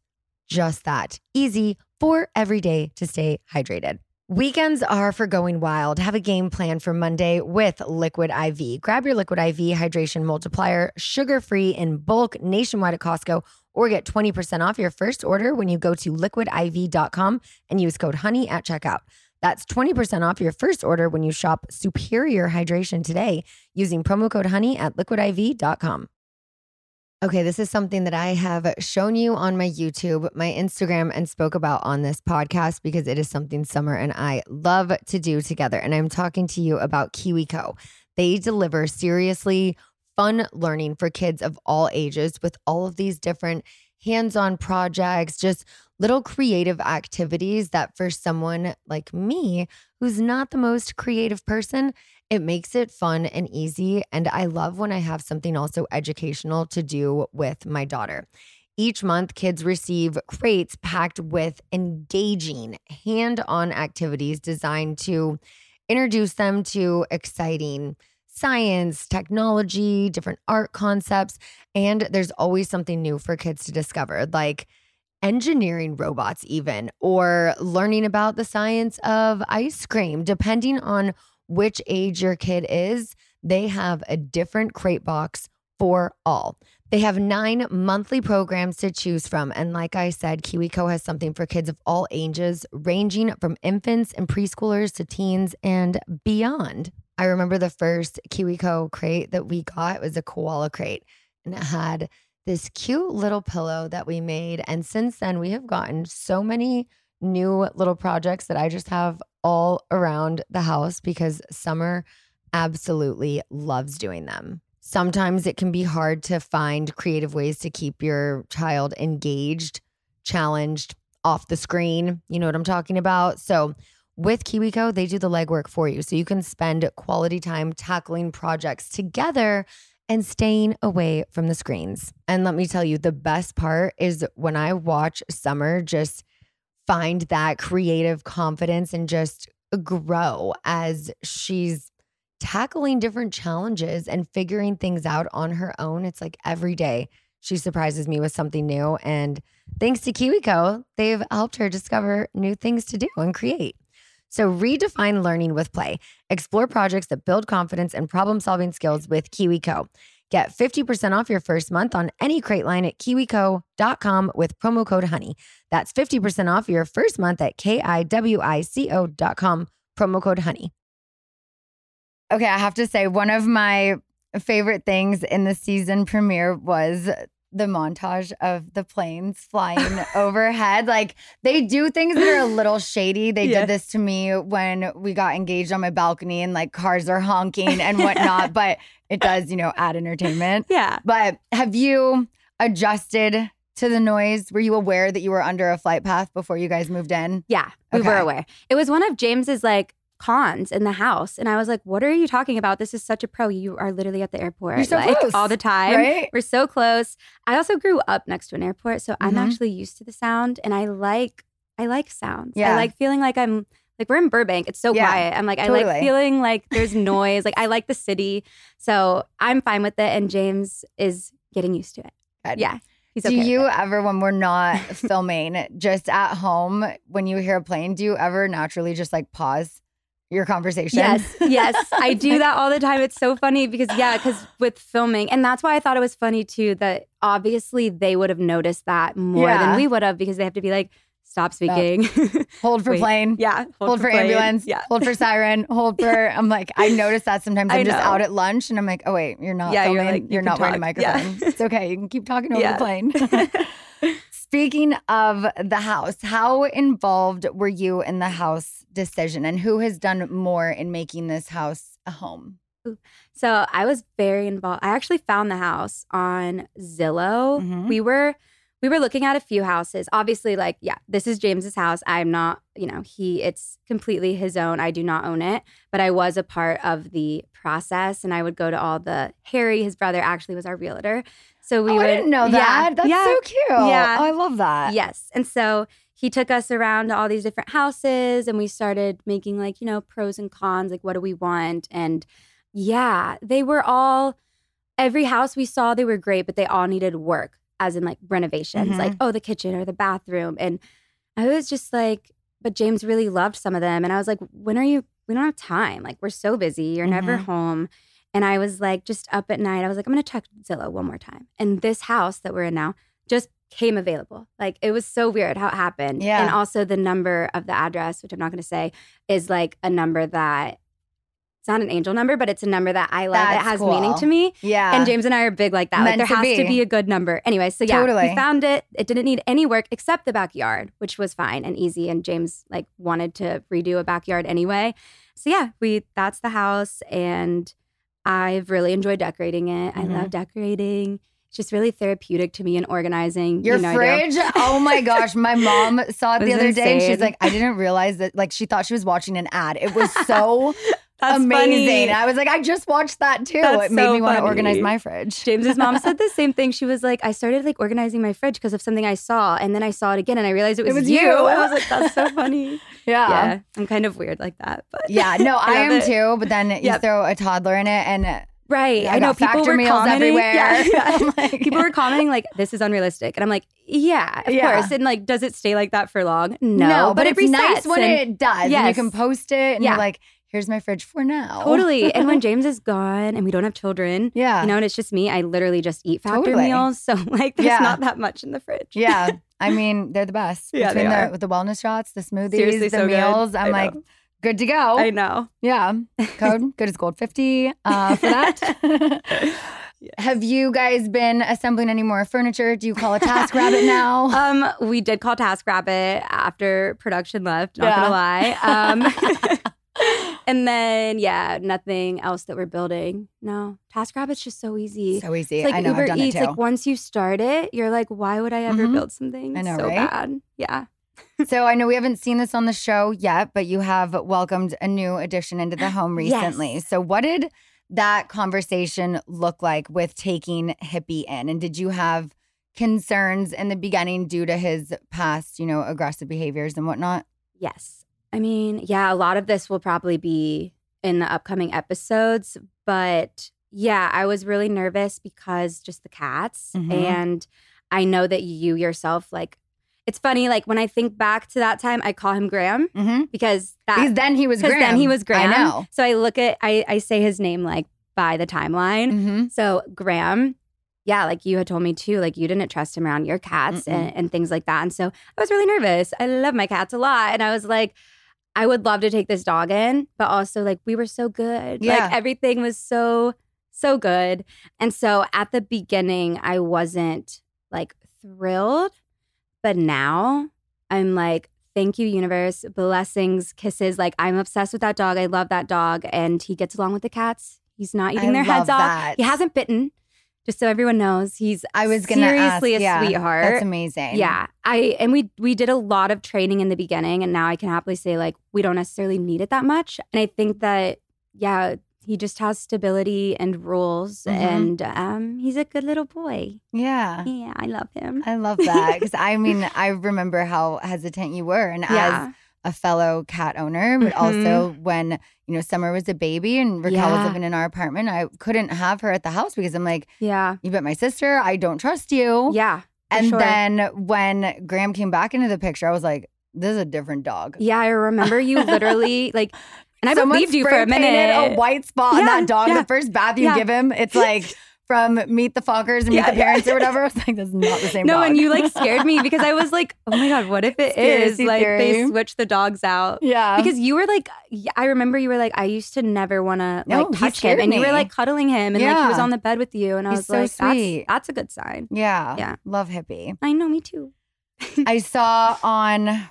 just that easy for every day to stay hydrated. Weekends are for going wild. Have a game plan for Monday with Liquid IV. Grab your Liquid IV hydration multiplier, sugar free in bulk nationwide at Costco, or get 20% off your first order when you go to liquidiv.com and use code HONEY at checkout. That's 20% off your first order when you shop Superior Hydration today using promo code HONEY at liquidiv.com. Okay, this is something that I have shown you on my YouTube, my Instagram, and spoke about on this podcast because it is something Summer and I love to do together. And I'm talking to you about KiwiCo. They deliver seriously fun learning for kids of all ages with all of these different hands on projects, just little creative activities that for someone like me, who's not the most creative person, it makes it fun and easy. And I love when I have something also educational to do with my daughter. Each month, kids receive crates packed with engaging hand on activities designed to introduce them to exciting science, technology, different art concepts. And there's always something new for kids to discover, like engineering robots, even, or learning about the science of ice cream. Depending on which age your kid is, they have a different crate box for all. They have nine monthly programs to choose from. And like I said, KiwiCo has something for kids of all ages, ranging from infants and preschoolers to teens and beyond. I remember the first KiwiCo crate that we got was a koala crate, and it had this cute little pillow that we made. And since then, we have gotten so many new little projects that I just have all around the house because Summer absolutely loves doing them. Sometimes it can be hard to find creative ways to keep your child engaged, challenged, off the screen. You know what I'm talking about? So, with KiwiCo, they do the legwork for you. So you can spend quality time tackling projects together and staying away from the screens. And let me tell you, the best part is when I watch Summer just find that creative confidence and just grow as she's tackling different challenges and figuring things out on her own. It's like every day she surprises me with something new. And thanks to KiwiCo, they've helped her discover new things to do and create. So redefine learning with play. Explore projects that build confidence and problem solving skills with KiwiCo. Get 50% off your first month on any crate line at kiwico.com with promo code HONEY. That's 50% off your first month at K-I-W-I-C-O.com, promo code HONEY. Okay, I have to say, one of my favorite things in the season premiere was the montage of the planes flying overhead. Like they do things that are a little shady. They Yeah. did this to me when we got engaged on my balcony and like cars are honking and whatnot, but it does, you know, add entertainment. Yeah. But have you adjusted to the noise? Were you aware that you were under a flight path before you guys moved in? Yeah, we were aware. It was one of James's like cons in the house. And I was like, what are you talking about? This is such a pro. You are literally at the airport so like close, all the time. right? We're so close. I also grew up next to an airport, so I'm Mhm. actually used to the sound and I like I like sounds. Yeah. I like feeling like I'm like we're in Burbank. It's so Yeah, quiet. I'm like I like feeling like there's noise. like I like the city. So I'm fine with it and James is getting used to it. Good. Yeah. He's do okay you ever, when we're not filming, just at home, when you hear a plane, do you ever naturally just like pause your conversation? Yes, yes, I do that all the time. It's so funny because yeah, because with filming, and that's why I thought it was funny too. That obviously they would have noticed that more Yeah. than we would have because they have to be like, stop speaking, Hold for Wait. plane. yeah, Hold, for, plane. ambulance. yeah, Hold for siren. Hold for. I'm like, I notice that sometimes I'm just out at lunch and I'm like, oh wait, you're not Yeah, you're like, You're, you not wearing a talk. Yeah. microphone. It's okay. You can keep talking over Yeah. the plane. Speaking of the house, how involved were you in the house decision and who has done more in making this house a home? So I was very involved. I actually found the house on Zillow. Mhm. We were we were looking at a few houses. Obviously, like, yeah, this is James's house. I'm not, you know, he it's completely his own. I do not own it, but I was a part of the process and I would go to all the Harry, his brother actually was our realtor. So we oh, would I didn't know that. Yeah, that. That's yeah, so cute. Yeah. Oh, I love that. Yes. And so he took us around to all these different houses and we started making like, you know, pros and cons, like what do we want? And yeah, they were all every house we saw, they were great, but they all needed work, as in like renovations, Mhm. like, oh, the kitchen or the bathroom. And I was just like, but James really loved some of them. And I was like, when are you? We don't have time. Like, we're so busy. You're never Mhm. home. And I was like, just up at night, I was like, I'm going to check Zillow one more time. And this house that we're in now just came available. Like, it was so weird how it happened. Yeah. And also, the number of the address, which I'm not going to say, is like a number that it's not an angel number, but it's a number that I love. That's It has cool. meaning to me. Yeah. And James and I are big like that. like Meant there to has to be. be a good number. Anyway, so yeah, Totally. we found it. It didn't need any work except the backyard, which was fine and easy. And James like wanted to redo a backyard anyway. So yeah, we that's the house and I've really enjoyed decorating it. I Mhm. love decorating. It's just really therapeutic to me and organizing. Your you know, I fridge? Oh my gosh. My mom saw it It the was other day and she's like, I didn't realize that like she thought she was watching an ad. It was so That's amazing. funny. I was like, I just watched that too. That's it made so me want to organize my fridge. James's mom said the same thing. She was like, I started like organizing my fridge because of something I saw, and then I saw it again, and I realized it was, was you. you. I was like, that's so funny. Yeah. yeah, I'm kind of weird like that, but Yeah, no, I, am it. too. But then you throw a toddler in it and Right. I I know people factor were meals commenting everywhere. Yeah, yeah. Like- people were commenting like this is unrealistic, and I'm like, yeah, of Yeah. course. And like, does it stay like that for long? No, but, it it's nice when and- it does. And you can post it and Yeah. you're like, here's my fridge for now. Totally. And when James is gone and we don't have children, Yeah. you know, and it's just me, I literally just eat factor Totally. meals. So like, there's Yeah. not that much in the fridge. yeah. I mean, they're the best. Yeah, Between they the are. with the wellness shots, the smoothies, Seriously, the so meals. I I'm like, good to go. I know. Yeah. Code good as gold 50 uh, for that. Have you guys been assembling any more furniture? Do you call a TaskRabbit now? Um, we did call TaskRabbit after production left. Not Yeah. gonna lie. Um, and then yeah, nothing else that we're building. No, TaskRabbit's just so easy. so easy. It's like I know. Uber I've done Eats. it too. Like once you start it, you're like, why would I ever Mhm. build something I know, so right? bad? Yeah. so I know we haven't seen this on the show yet, but you have welcomed a new addition into the home Yes. recently. So what did that conversation look like with taking Hippie in? And did you have concerns in the beginning due to his past, you know, aggressive behaviors and whatnot? Yes. I mean, yeah, a lot of this will probably be in the upcoming episodes, but yeah, I was really nervous because just the cats. Mhm. And I know that you yourself, like, it's funny, like when I think back to that time, I call him Graham Mm-hmm. because that Because then he was because Graham. then he was Graham. I know. So I look at I I say his name like by the timeline. Mm-hmm. So Graham, yeah, like you had told me too, like you didn't trust him around your cats and, and things like that. And so I was really nervous. I love my cats a lot. And I was like, I would love to take this dog in, but also like we were so good. Yeah. Like everything was so, so good. And so at the beginning, I wasn't like thrilled. But now I'm like, thank you, universe. Blessings, kisses. Like I'm obsessed with that dog. I love that dog. And he gets along with the cats. He's not eating I their heads love off. He hasn't bitten. Just so everyone knows, he's I was gonna seriously ask, a yeah, sweetheart. That's amazing. Yeah, I and we we did a lot of training in the beginning, and now I can happily say like we don't necessarily need it that much. And I think that yeah, he just has stability and rules, Mhm. and um, he's a good little boy. Yeah. Yeah, I love him. I love that because I mean, I remember how hesitant you were, and Yeah. as a fellow cat owner, but Mhm. also when you know Summer was a baby and Raquel was living in our apartment, I couldn't have her at the house because I'm like, Yeah, you bet my sister, I don't trust you. yeah, and sure. then when Graham came back into the picture, I was like, this is a different dog. yeah, I remember you literally like, and I Someone believed you for a minute. A white spot on that dog. yeah. The first bath you Yeah. give him, it's like from Meet the Fockers and Meet Yeah, the yeah. Parents or whatever. I was like, this is not the same no, dog. and you like scared me because I was like, oh my god, what if it is like they theory. switch the dogs out? yeah. because you were like I remember you were like i used to never want to like touch him scared and you were like cuddling him and like he was on the bed with you and i He's was so like sweet. that's that's a good sign yeah. Yeah. Love hippie. i know me too I saw on,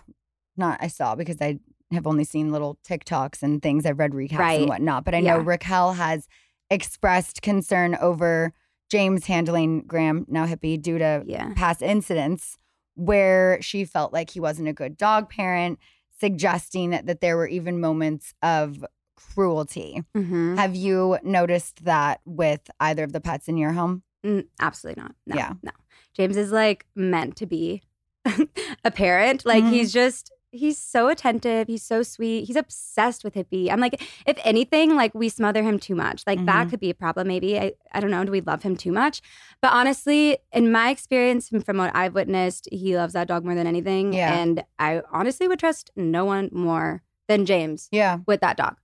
not I saw because I have only seen little TikToks and things. I've read recaps Right. and whatnot, but I know Yeah. Raquel has expressed concern over James handling Graham, now hippie, due to yeah past incidents where she felt like he wasn't a good dog parent, suggesting that there were even moments of cruelty. mm-hmm. Have you noticed that with either of the pets in your home? Mm, absolutely not no Yeah. no james is like meant to be a parent like Mhm. he's just he's so attentive he's so sweet he's obsessed with hippie i'm like if anything like we smother him too much like that Mhm. could be a problem maybe I, I don't know do we love him too much but honestly in my experience and from what i've witnessed he loves that dog more than anything Yeah. and i honestly would trust no one more than james Yeah. with that dog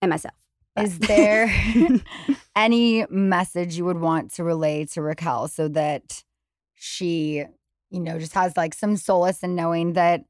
and myself But- Is there any message you would want to relay to Raquel so that she, you know, just has like some solace in knowing that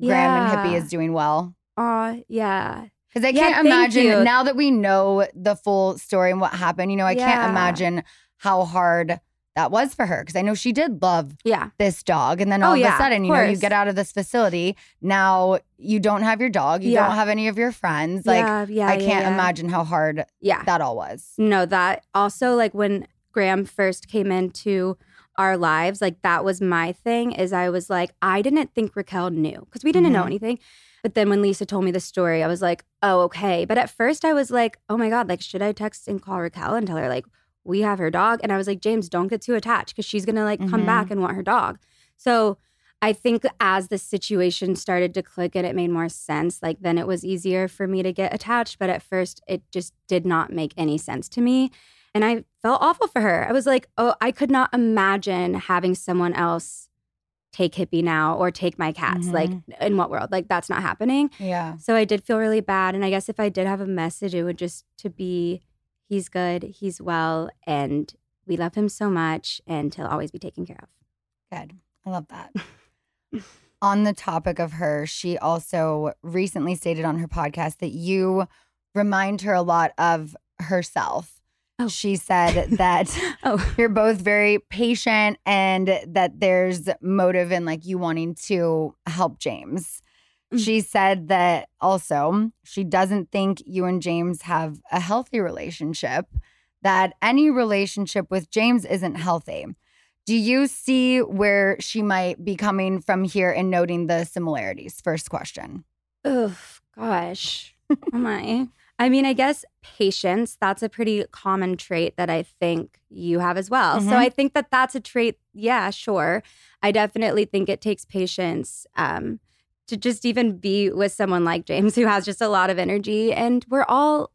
Graham and Hippie is doing well? Aw, yeah Because I can't thank imagine you. now that we know the full story and what happened, you know, I Yeah. can't imagine how hard that was for her because I know she did love yeah. this dog. And then Oh, all yeah, of a sudden, you know, you get out of this facility. Now you don't have your dog. You Yeah. don't have any of your friends. Like, Yeah, yeah, I can't yeah. imagine how hard Yeah. that all was. No, that also like when Graham first came into our lives, like that was my thing is I was like, I didn't think Raquel knew because we didn't know Mhm. anything. But then when Lisa told me the story, I was like, oh, okay. But at first I was like, oh my God, like, should I text and call Raquel and tell her, like, we have her dog? And I was like, James, don't get too attached because she's going to like come Mhm. back and want her dog. So I think as the situation started to click and it made more sense, like then it was easier for me to get attached. But at first, it just did not make any sense to me. And I felt awful for her. I was like, oh, I could not imagine having someone else take Hippie now or take my cats. Like, mm-hmm. in what world? Like, that's not happening. Yeah. So I did feel really bad. And I guess if I did have a message, it would just to be he's good, he's well, and we love him so much, and he'll always be taken care of. Good. I love that. on the topic of her, she also recently stated on her podcast that you remind her a lot of herself. Oh. She said that oh. you're both very patient and that there's motive in like you wanting to help James. Mm. She said that also she doesn't think you and James have a healthy relationship, that any relationship with James isn't healthy. Do you see where she might be coming from here and noting the similarities? First question. Oh gosh. oh my. I mean, I guess patience, that's a pretty common trait that I think you have as well. Mhm. So I think that that's a trait, yeah, sure. I definitely think it takes patience um, to just even be with someone like James who has just a lot of energy. And we're all,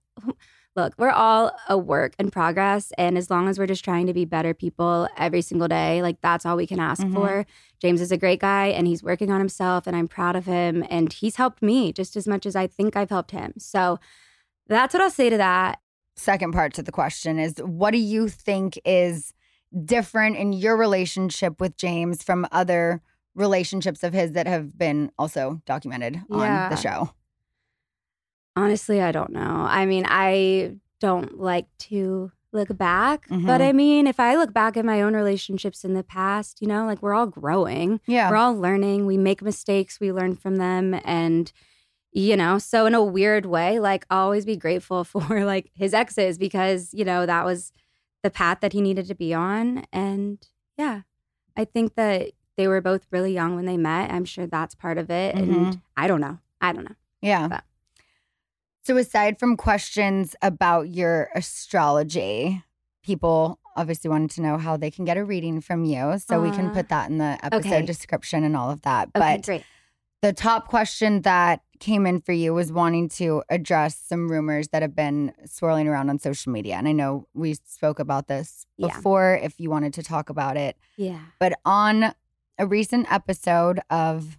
look, we're all a work in progress. And as long as we're just trying to be better people every single day, like that's all we can ask Mhm. for. James is a great guy and he's working on himself and I'm proud of him. And he's helped me just as much as I think I've helped him. So that's what I'll say to that. Second part to the question is what do you think is different in your relationship with James from other relationships of his that have been also documented on Yeah. the show? Honestly, I don't know. I mean, I don't like to look back, but Mhm. I mean, if I look back at my own relationships in the past, you know, like we're all growing. Yeah. We're all learning. We make mistakes, we learn from them. And, you know, so in a weird way, like I'll always be grateful for like his exes because, you know, that was the path that he needed to be on. And yeah, I think that they were both really young when they met. I'm sure that's part of it. And Mhm. I don't know. I don't know. Yeah. But- So, aside from questions about your astrology, people obviously wanted to know how they can get a reading from you. So, we can Uh, put that in the episode okay. description and all of that. Okay, but great. the top question that came in for you was wanting to address some rumors that have been swirling around on social media. And I know we spoke about this Yeah. before if you wanted to talk about it. Yeah. But on a recent episode of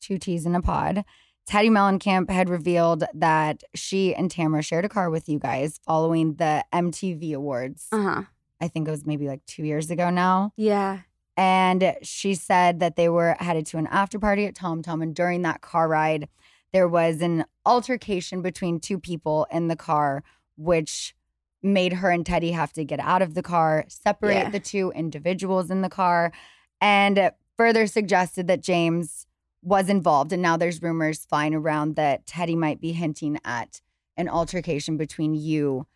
Two T's in a Pod, Teddi Mellencamp had revealed that she and Tamra shared a car with you guys following the MTV Awards. Uh huh. I think it was maybe like two years ago now. Yeah. And she said that they were headed to an after party at Tom Tom. And during that car ride, there was an altercation between two people in the car, which made her and Teddi have to get out of the car, separate Yeah. the two individuals in the car, and further suggested that James was involved. And now there's rumors flying around that Teddi might be hinting at an altercation between you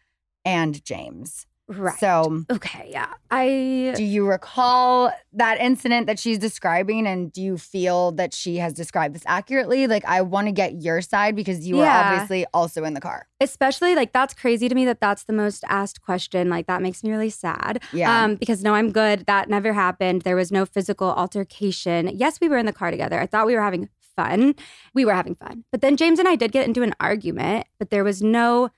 and James. Right. So, okay, yeah. I do you recall that incident that she's describing and do you feel that she has described this accurately? Like I want to get your side because you were obviously also in the car. especially like that's crazy to me that that's the most asked question. Like that makes me really sad. Yeah. Um, because no, I'm good. That never happened. There was no physical altercation. Yes, we were in the car together. I thought we were having fun. We were having fun. But then James and I did get into an argument, but there was no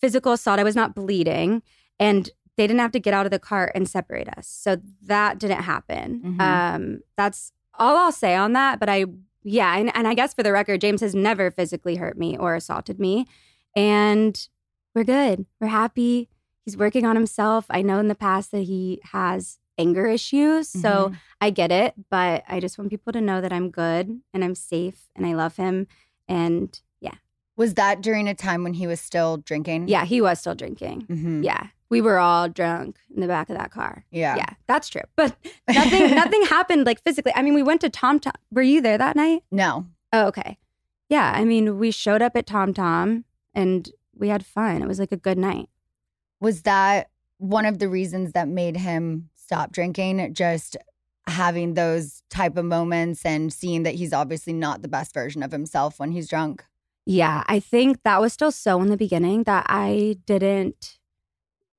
physical assault. I was not bleeding. And they didn't have to get out of the car and separate us. So that didn't happen. Mhm. Um, that's all I'll say on that. But I, yeah. And, and I guess for the record, James has never physically hurt me or assaulted me. And we're good. We're happy. He's working on himself. I know in the past that he has anger issues. So Mhm. I get it. But I just want people to know that I'm good and I'm safe and I love him. And yeah. Was that during a time when he was still drinking? Yeah, he was still drinking. Mhm. Yeah. We were all drunk in the back of that car. Yeah. Yeah, that's true. But nothing nothing happened like physically. I mean, we went to Tom Tom. Were you there that night? No. Oh, okay. Yeah, I mean, we showed up at Tom Tom and we had fun. It was like a good night. Was that one of the reasons that made him stop drinking? Just having those type of moments and seeing that he's obviously not the best version of himself when he's drunk. Yeah, I think that was still so in the beginning that I didn't.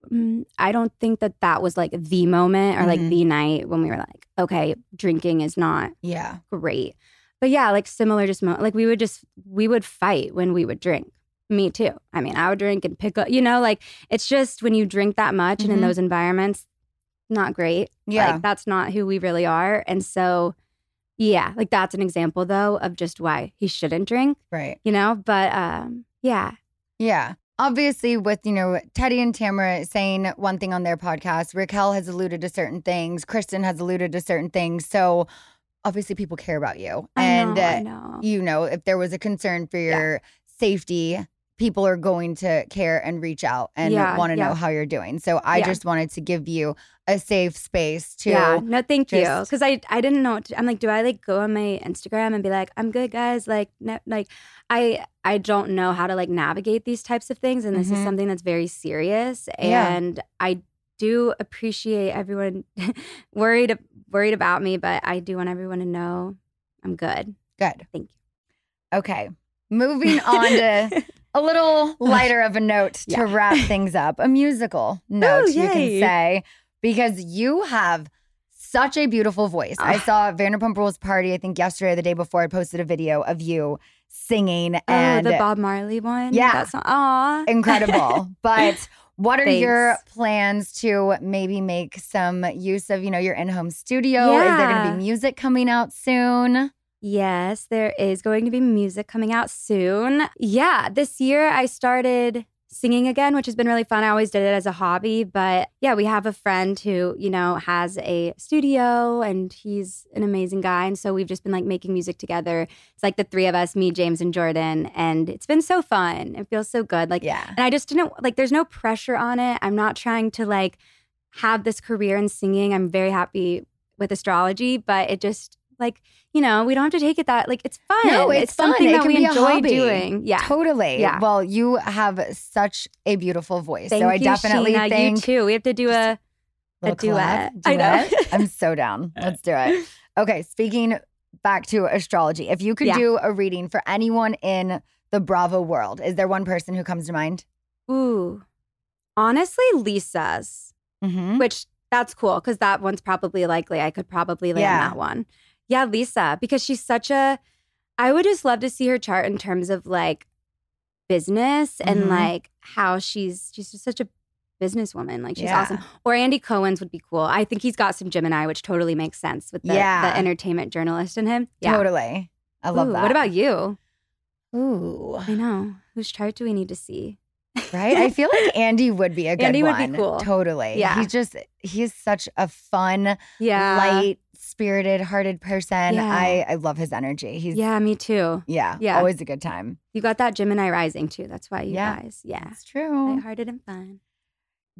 Mm, I don't think that that was like the moment or like Mhm. the night when we were like, okay, drinking is not Yeah. great. But yeah, like similar, just mo- like we would just we would fight when we would drink. Me too. I mean, I would drink and pick up. You know, like it's just when you drink that much and in Mhm. those environments, not great. Yeah. like, that's not who we really are. And so, yeah, like that's an example though of just why he shouldn't drink. Right. You know, but um, yeah, Yeah. Obviously, with, you know, Teddi and Tamra saying one thing on their podcast, Raquel has alluded to certain things, Kristen has alluded to certain things. So obviously, people care about you. I and know, uh, know. you know, if there was a concern for your safety, people are going to care and reach out and Yeah, want to yeah. know how you're doing. So I Yeah. just wanted to give you a safe space to. Yeah, no, thank you. Because I I didn't know. What to, I'm like, do I like go on my Instagram and be like, I'm good, guys. Like, no, like I I don't know how to like navigate these types of things, and this is Mhm. something that's very serious. Yeah. And I do appreciate everyone worried worried about me, but I do want everyone to know I'm good. Good. Thank you. Okay. Moving on to a little lighter of a note to Yeah. wrap things up. A musical note, you can say, because you have such a beautiful voice. I Ah. saw Vanderpump Rules party, I think yesterday or the day before, I posted a video of you singing and oh, the Bob Marley one. Yeah. that song. Aw. incredible. but what are your plans to maybe make some use of, you know, your in-home studio? Is there going to be music coming out soon? Yes, there is going to be music coming out soon. Yeah, this year I started singing again, which has been really fun. I always did it as a hobby, but yeah, we have a friend who, you know, has a studio and he's an amazing guy. And so we've just been like making music together. It's like the three of us, me, James, and Jordan. And it's been so fun. It feels so good. Like, Yeah. and I just didn't like, there's no pressure on it. I'm not trying to like have this career in singing. I'm very happy with astrology, but it just like, you know, we don't have to take it that like it's fun. No, it's, fun. something it that we a enjoy doing. Yeah. totally. Yeah. Well, you have such a beautiful voice, Thank so I you, definitely Scheana. think you too. We have to do a a little duet. collab, I know. I'm so down. Let's do it. Okay, speaking back to astrology, if you could Yeah. do a reading for anyone in the Bravo world, is there one person who comes to mind? Ooh. Honestly, Lisa's. Mm-hmm. which that's cool because that one's probably likely. I could probably land Yeah. that one. Yeah, Lisa, because she's such a. I would just love to see her chart in terms of like business and Mhm. like how she's she's just such a businesswoman. Like she's Yeah. awesome. Or Andy Cohen's would be cool. I think he's got some Gemini, which totally makes sense with the, Yeah. the entertainment journalist in him. Yeah. Totally. I love Ooh, that. What about you? Ooh, I know. Whose chart do we need to see? right? I feel like Andy would be a good Andy would be cool. Totally. Yeah. He's just he's such a fun, Yeah. light, spirited, hearted person. Yeah. I I love his energy. He's Yeah, me too. yeah, Yeah. always a good time. You got that Gemini rising too. That's why you Yeah. guys. Yeah. It's true. Lighthearted and fun.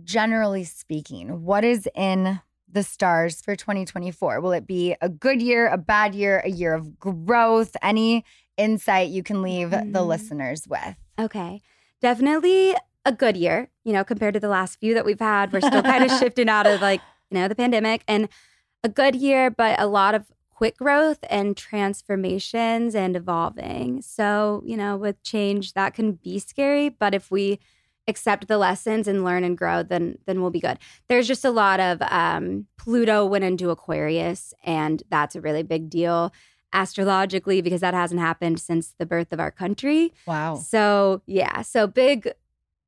generally speaking, what is in the stars for 2024? Will it be a good year, a bad year, a year of growth? Any insight you can leave the Mhm. listeners with? Okay. Definitely a good year, you know, compared to the last few that we've had. We're still kind of shifting out of like, you know, the pandemic and a good year, but a lot of quick growth and transformations and evolving. So, you know, with change that can be scary, but if we accept the lessons and learn and grow, then then we'll be good. There's just a lot of um Pluto went into Aquarius and that's a really big deal astrologically because that hasn't happened since the birth of our country. Wow. So, yeah, so big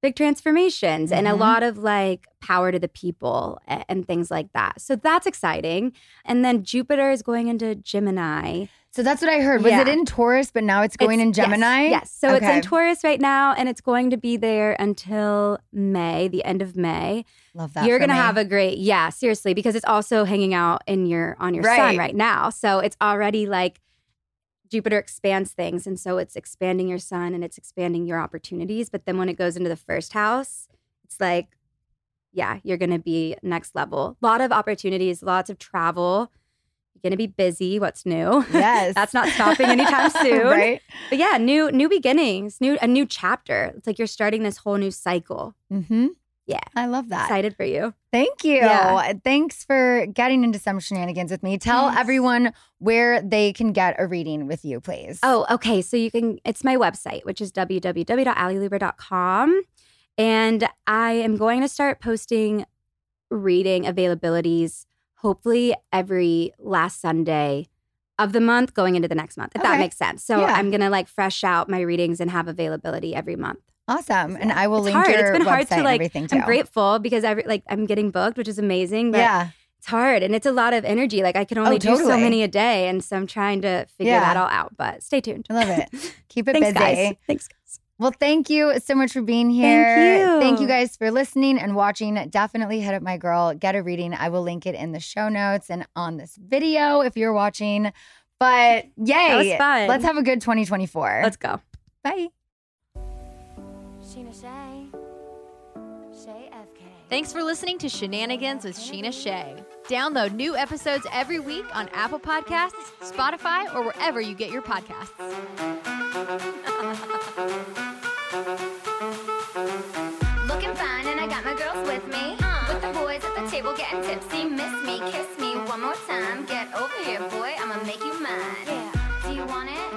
big transformations and a Mhm. lot of like power to the people a- and things like that. So that's exciting. And then Jupiter is going into Gemini. So that's what I heard. Was it in Taurus, but now it's going It's- in Gemini? Yes. yes. So it's in Taurus right now and it's going to be there until May, the end of May. Love that. You're gonna me. have a great yeah, seriously, because it's also hanging out in your on your Right. sun right now. So it's already like Jupiter expands things, and so it's expanding your sun and it's expanding your opportunities. But then when it goes into the first house, it's like yeah, you're going to be next level. A lot of opportunities, lots of travel. You're going to be busy. What's new? Yes. That's not stopping anytime soon. right? But yeah, new new beginnings, new a new chapter. It's like you're starting this whole new cycle. Mm-hmm. Yeah. I love that. Excited for you. Thank you. Yeah. Thanks for getting into some shenanigans with me. Tell Yes. everyone where they can get a reading with you, please. Oh, okay. So you can, it's my website, which is www.allylewber.com. And I am going to start posting reading availabilities, hopefully every last Sunday of the month going into the next month, if that makes sense. So Yeah. I'm going to like fresh out my readings and have availability every month. Awesome. And I will It's link hard. your It's been hard to like, everything too. I'm grateful because every, like I'm getting booked, which is amazing. But Yeah. it's hard and it's a lot of energy. Like I can only Oh, do so many a day. And so I'm trying to figure Yeah. that all out. But stay tuned. I love it. Keep it Thanks, busy. guys. Thanks, guys. Well, thank you so much for being here. Thank you. Thank you guys for listening and watching. Definitely hit up my girl, get a reading. I will link it in the show notes and on this video if you're watching. But yay. was fun. Let's have a good 2024. Let's go. Bye. Scheana Shay. Shay FK. Thanks for listening to Scheananigans with Scheana Shay. Download new episodes every week on Apple Podcasts, Spotify, or wherever you get your podcasts. Looking fine, and I got my girls with me. Uh-huh. With the boys at the table getting tipsy. Miss me, kiss me one more time. Get over here, boy. I'ma make you mine. Do you want it?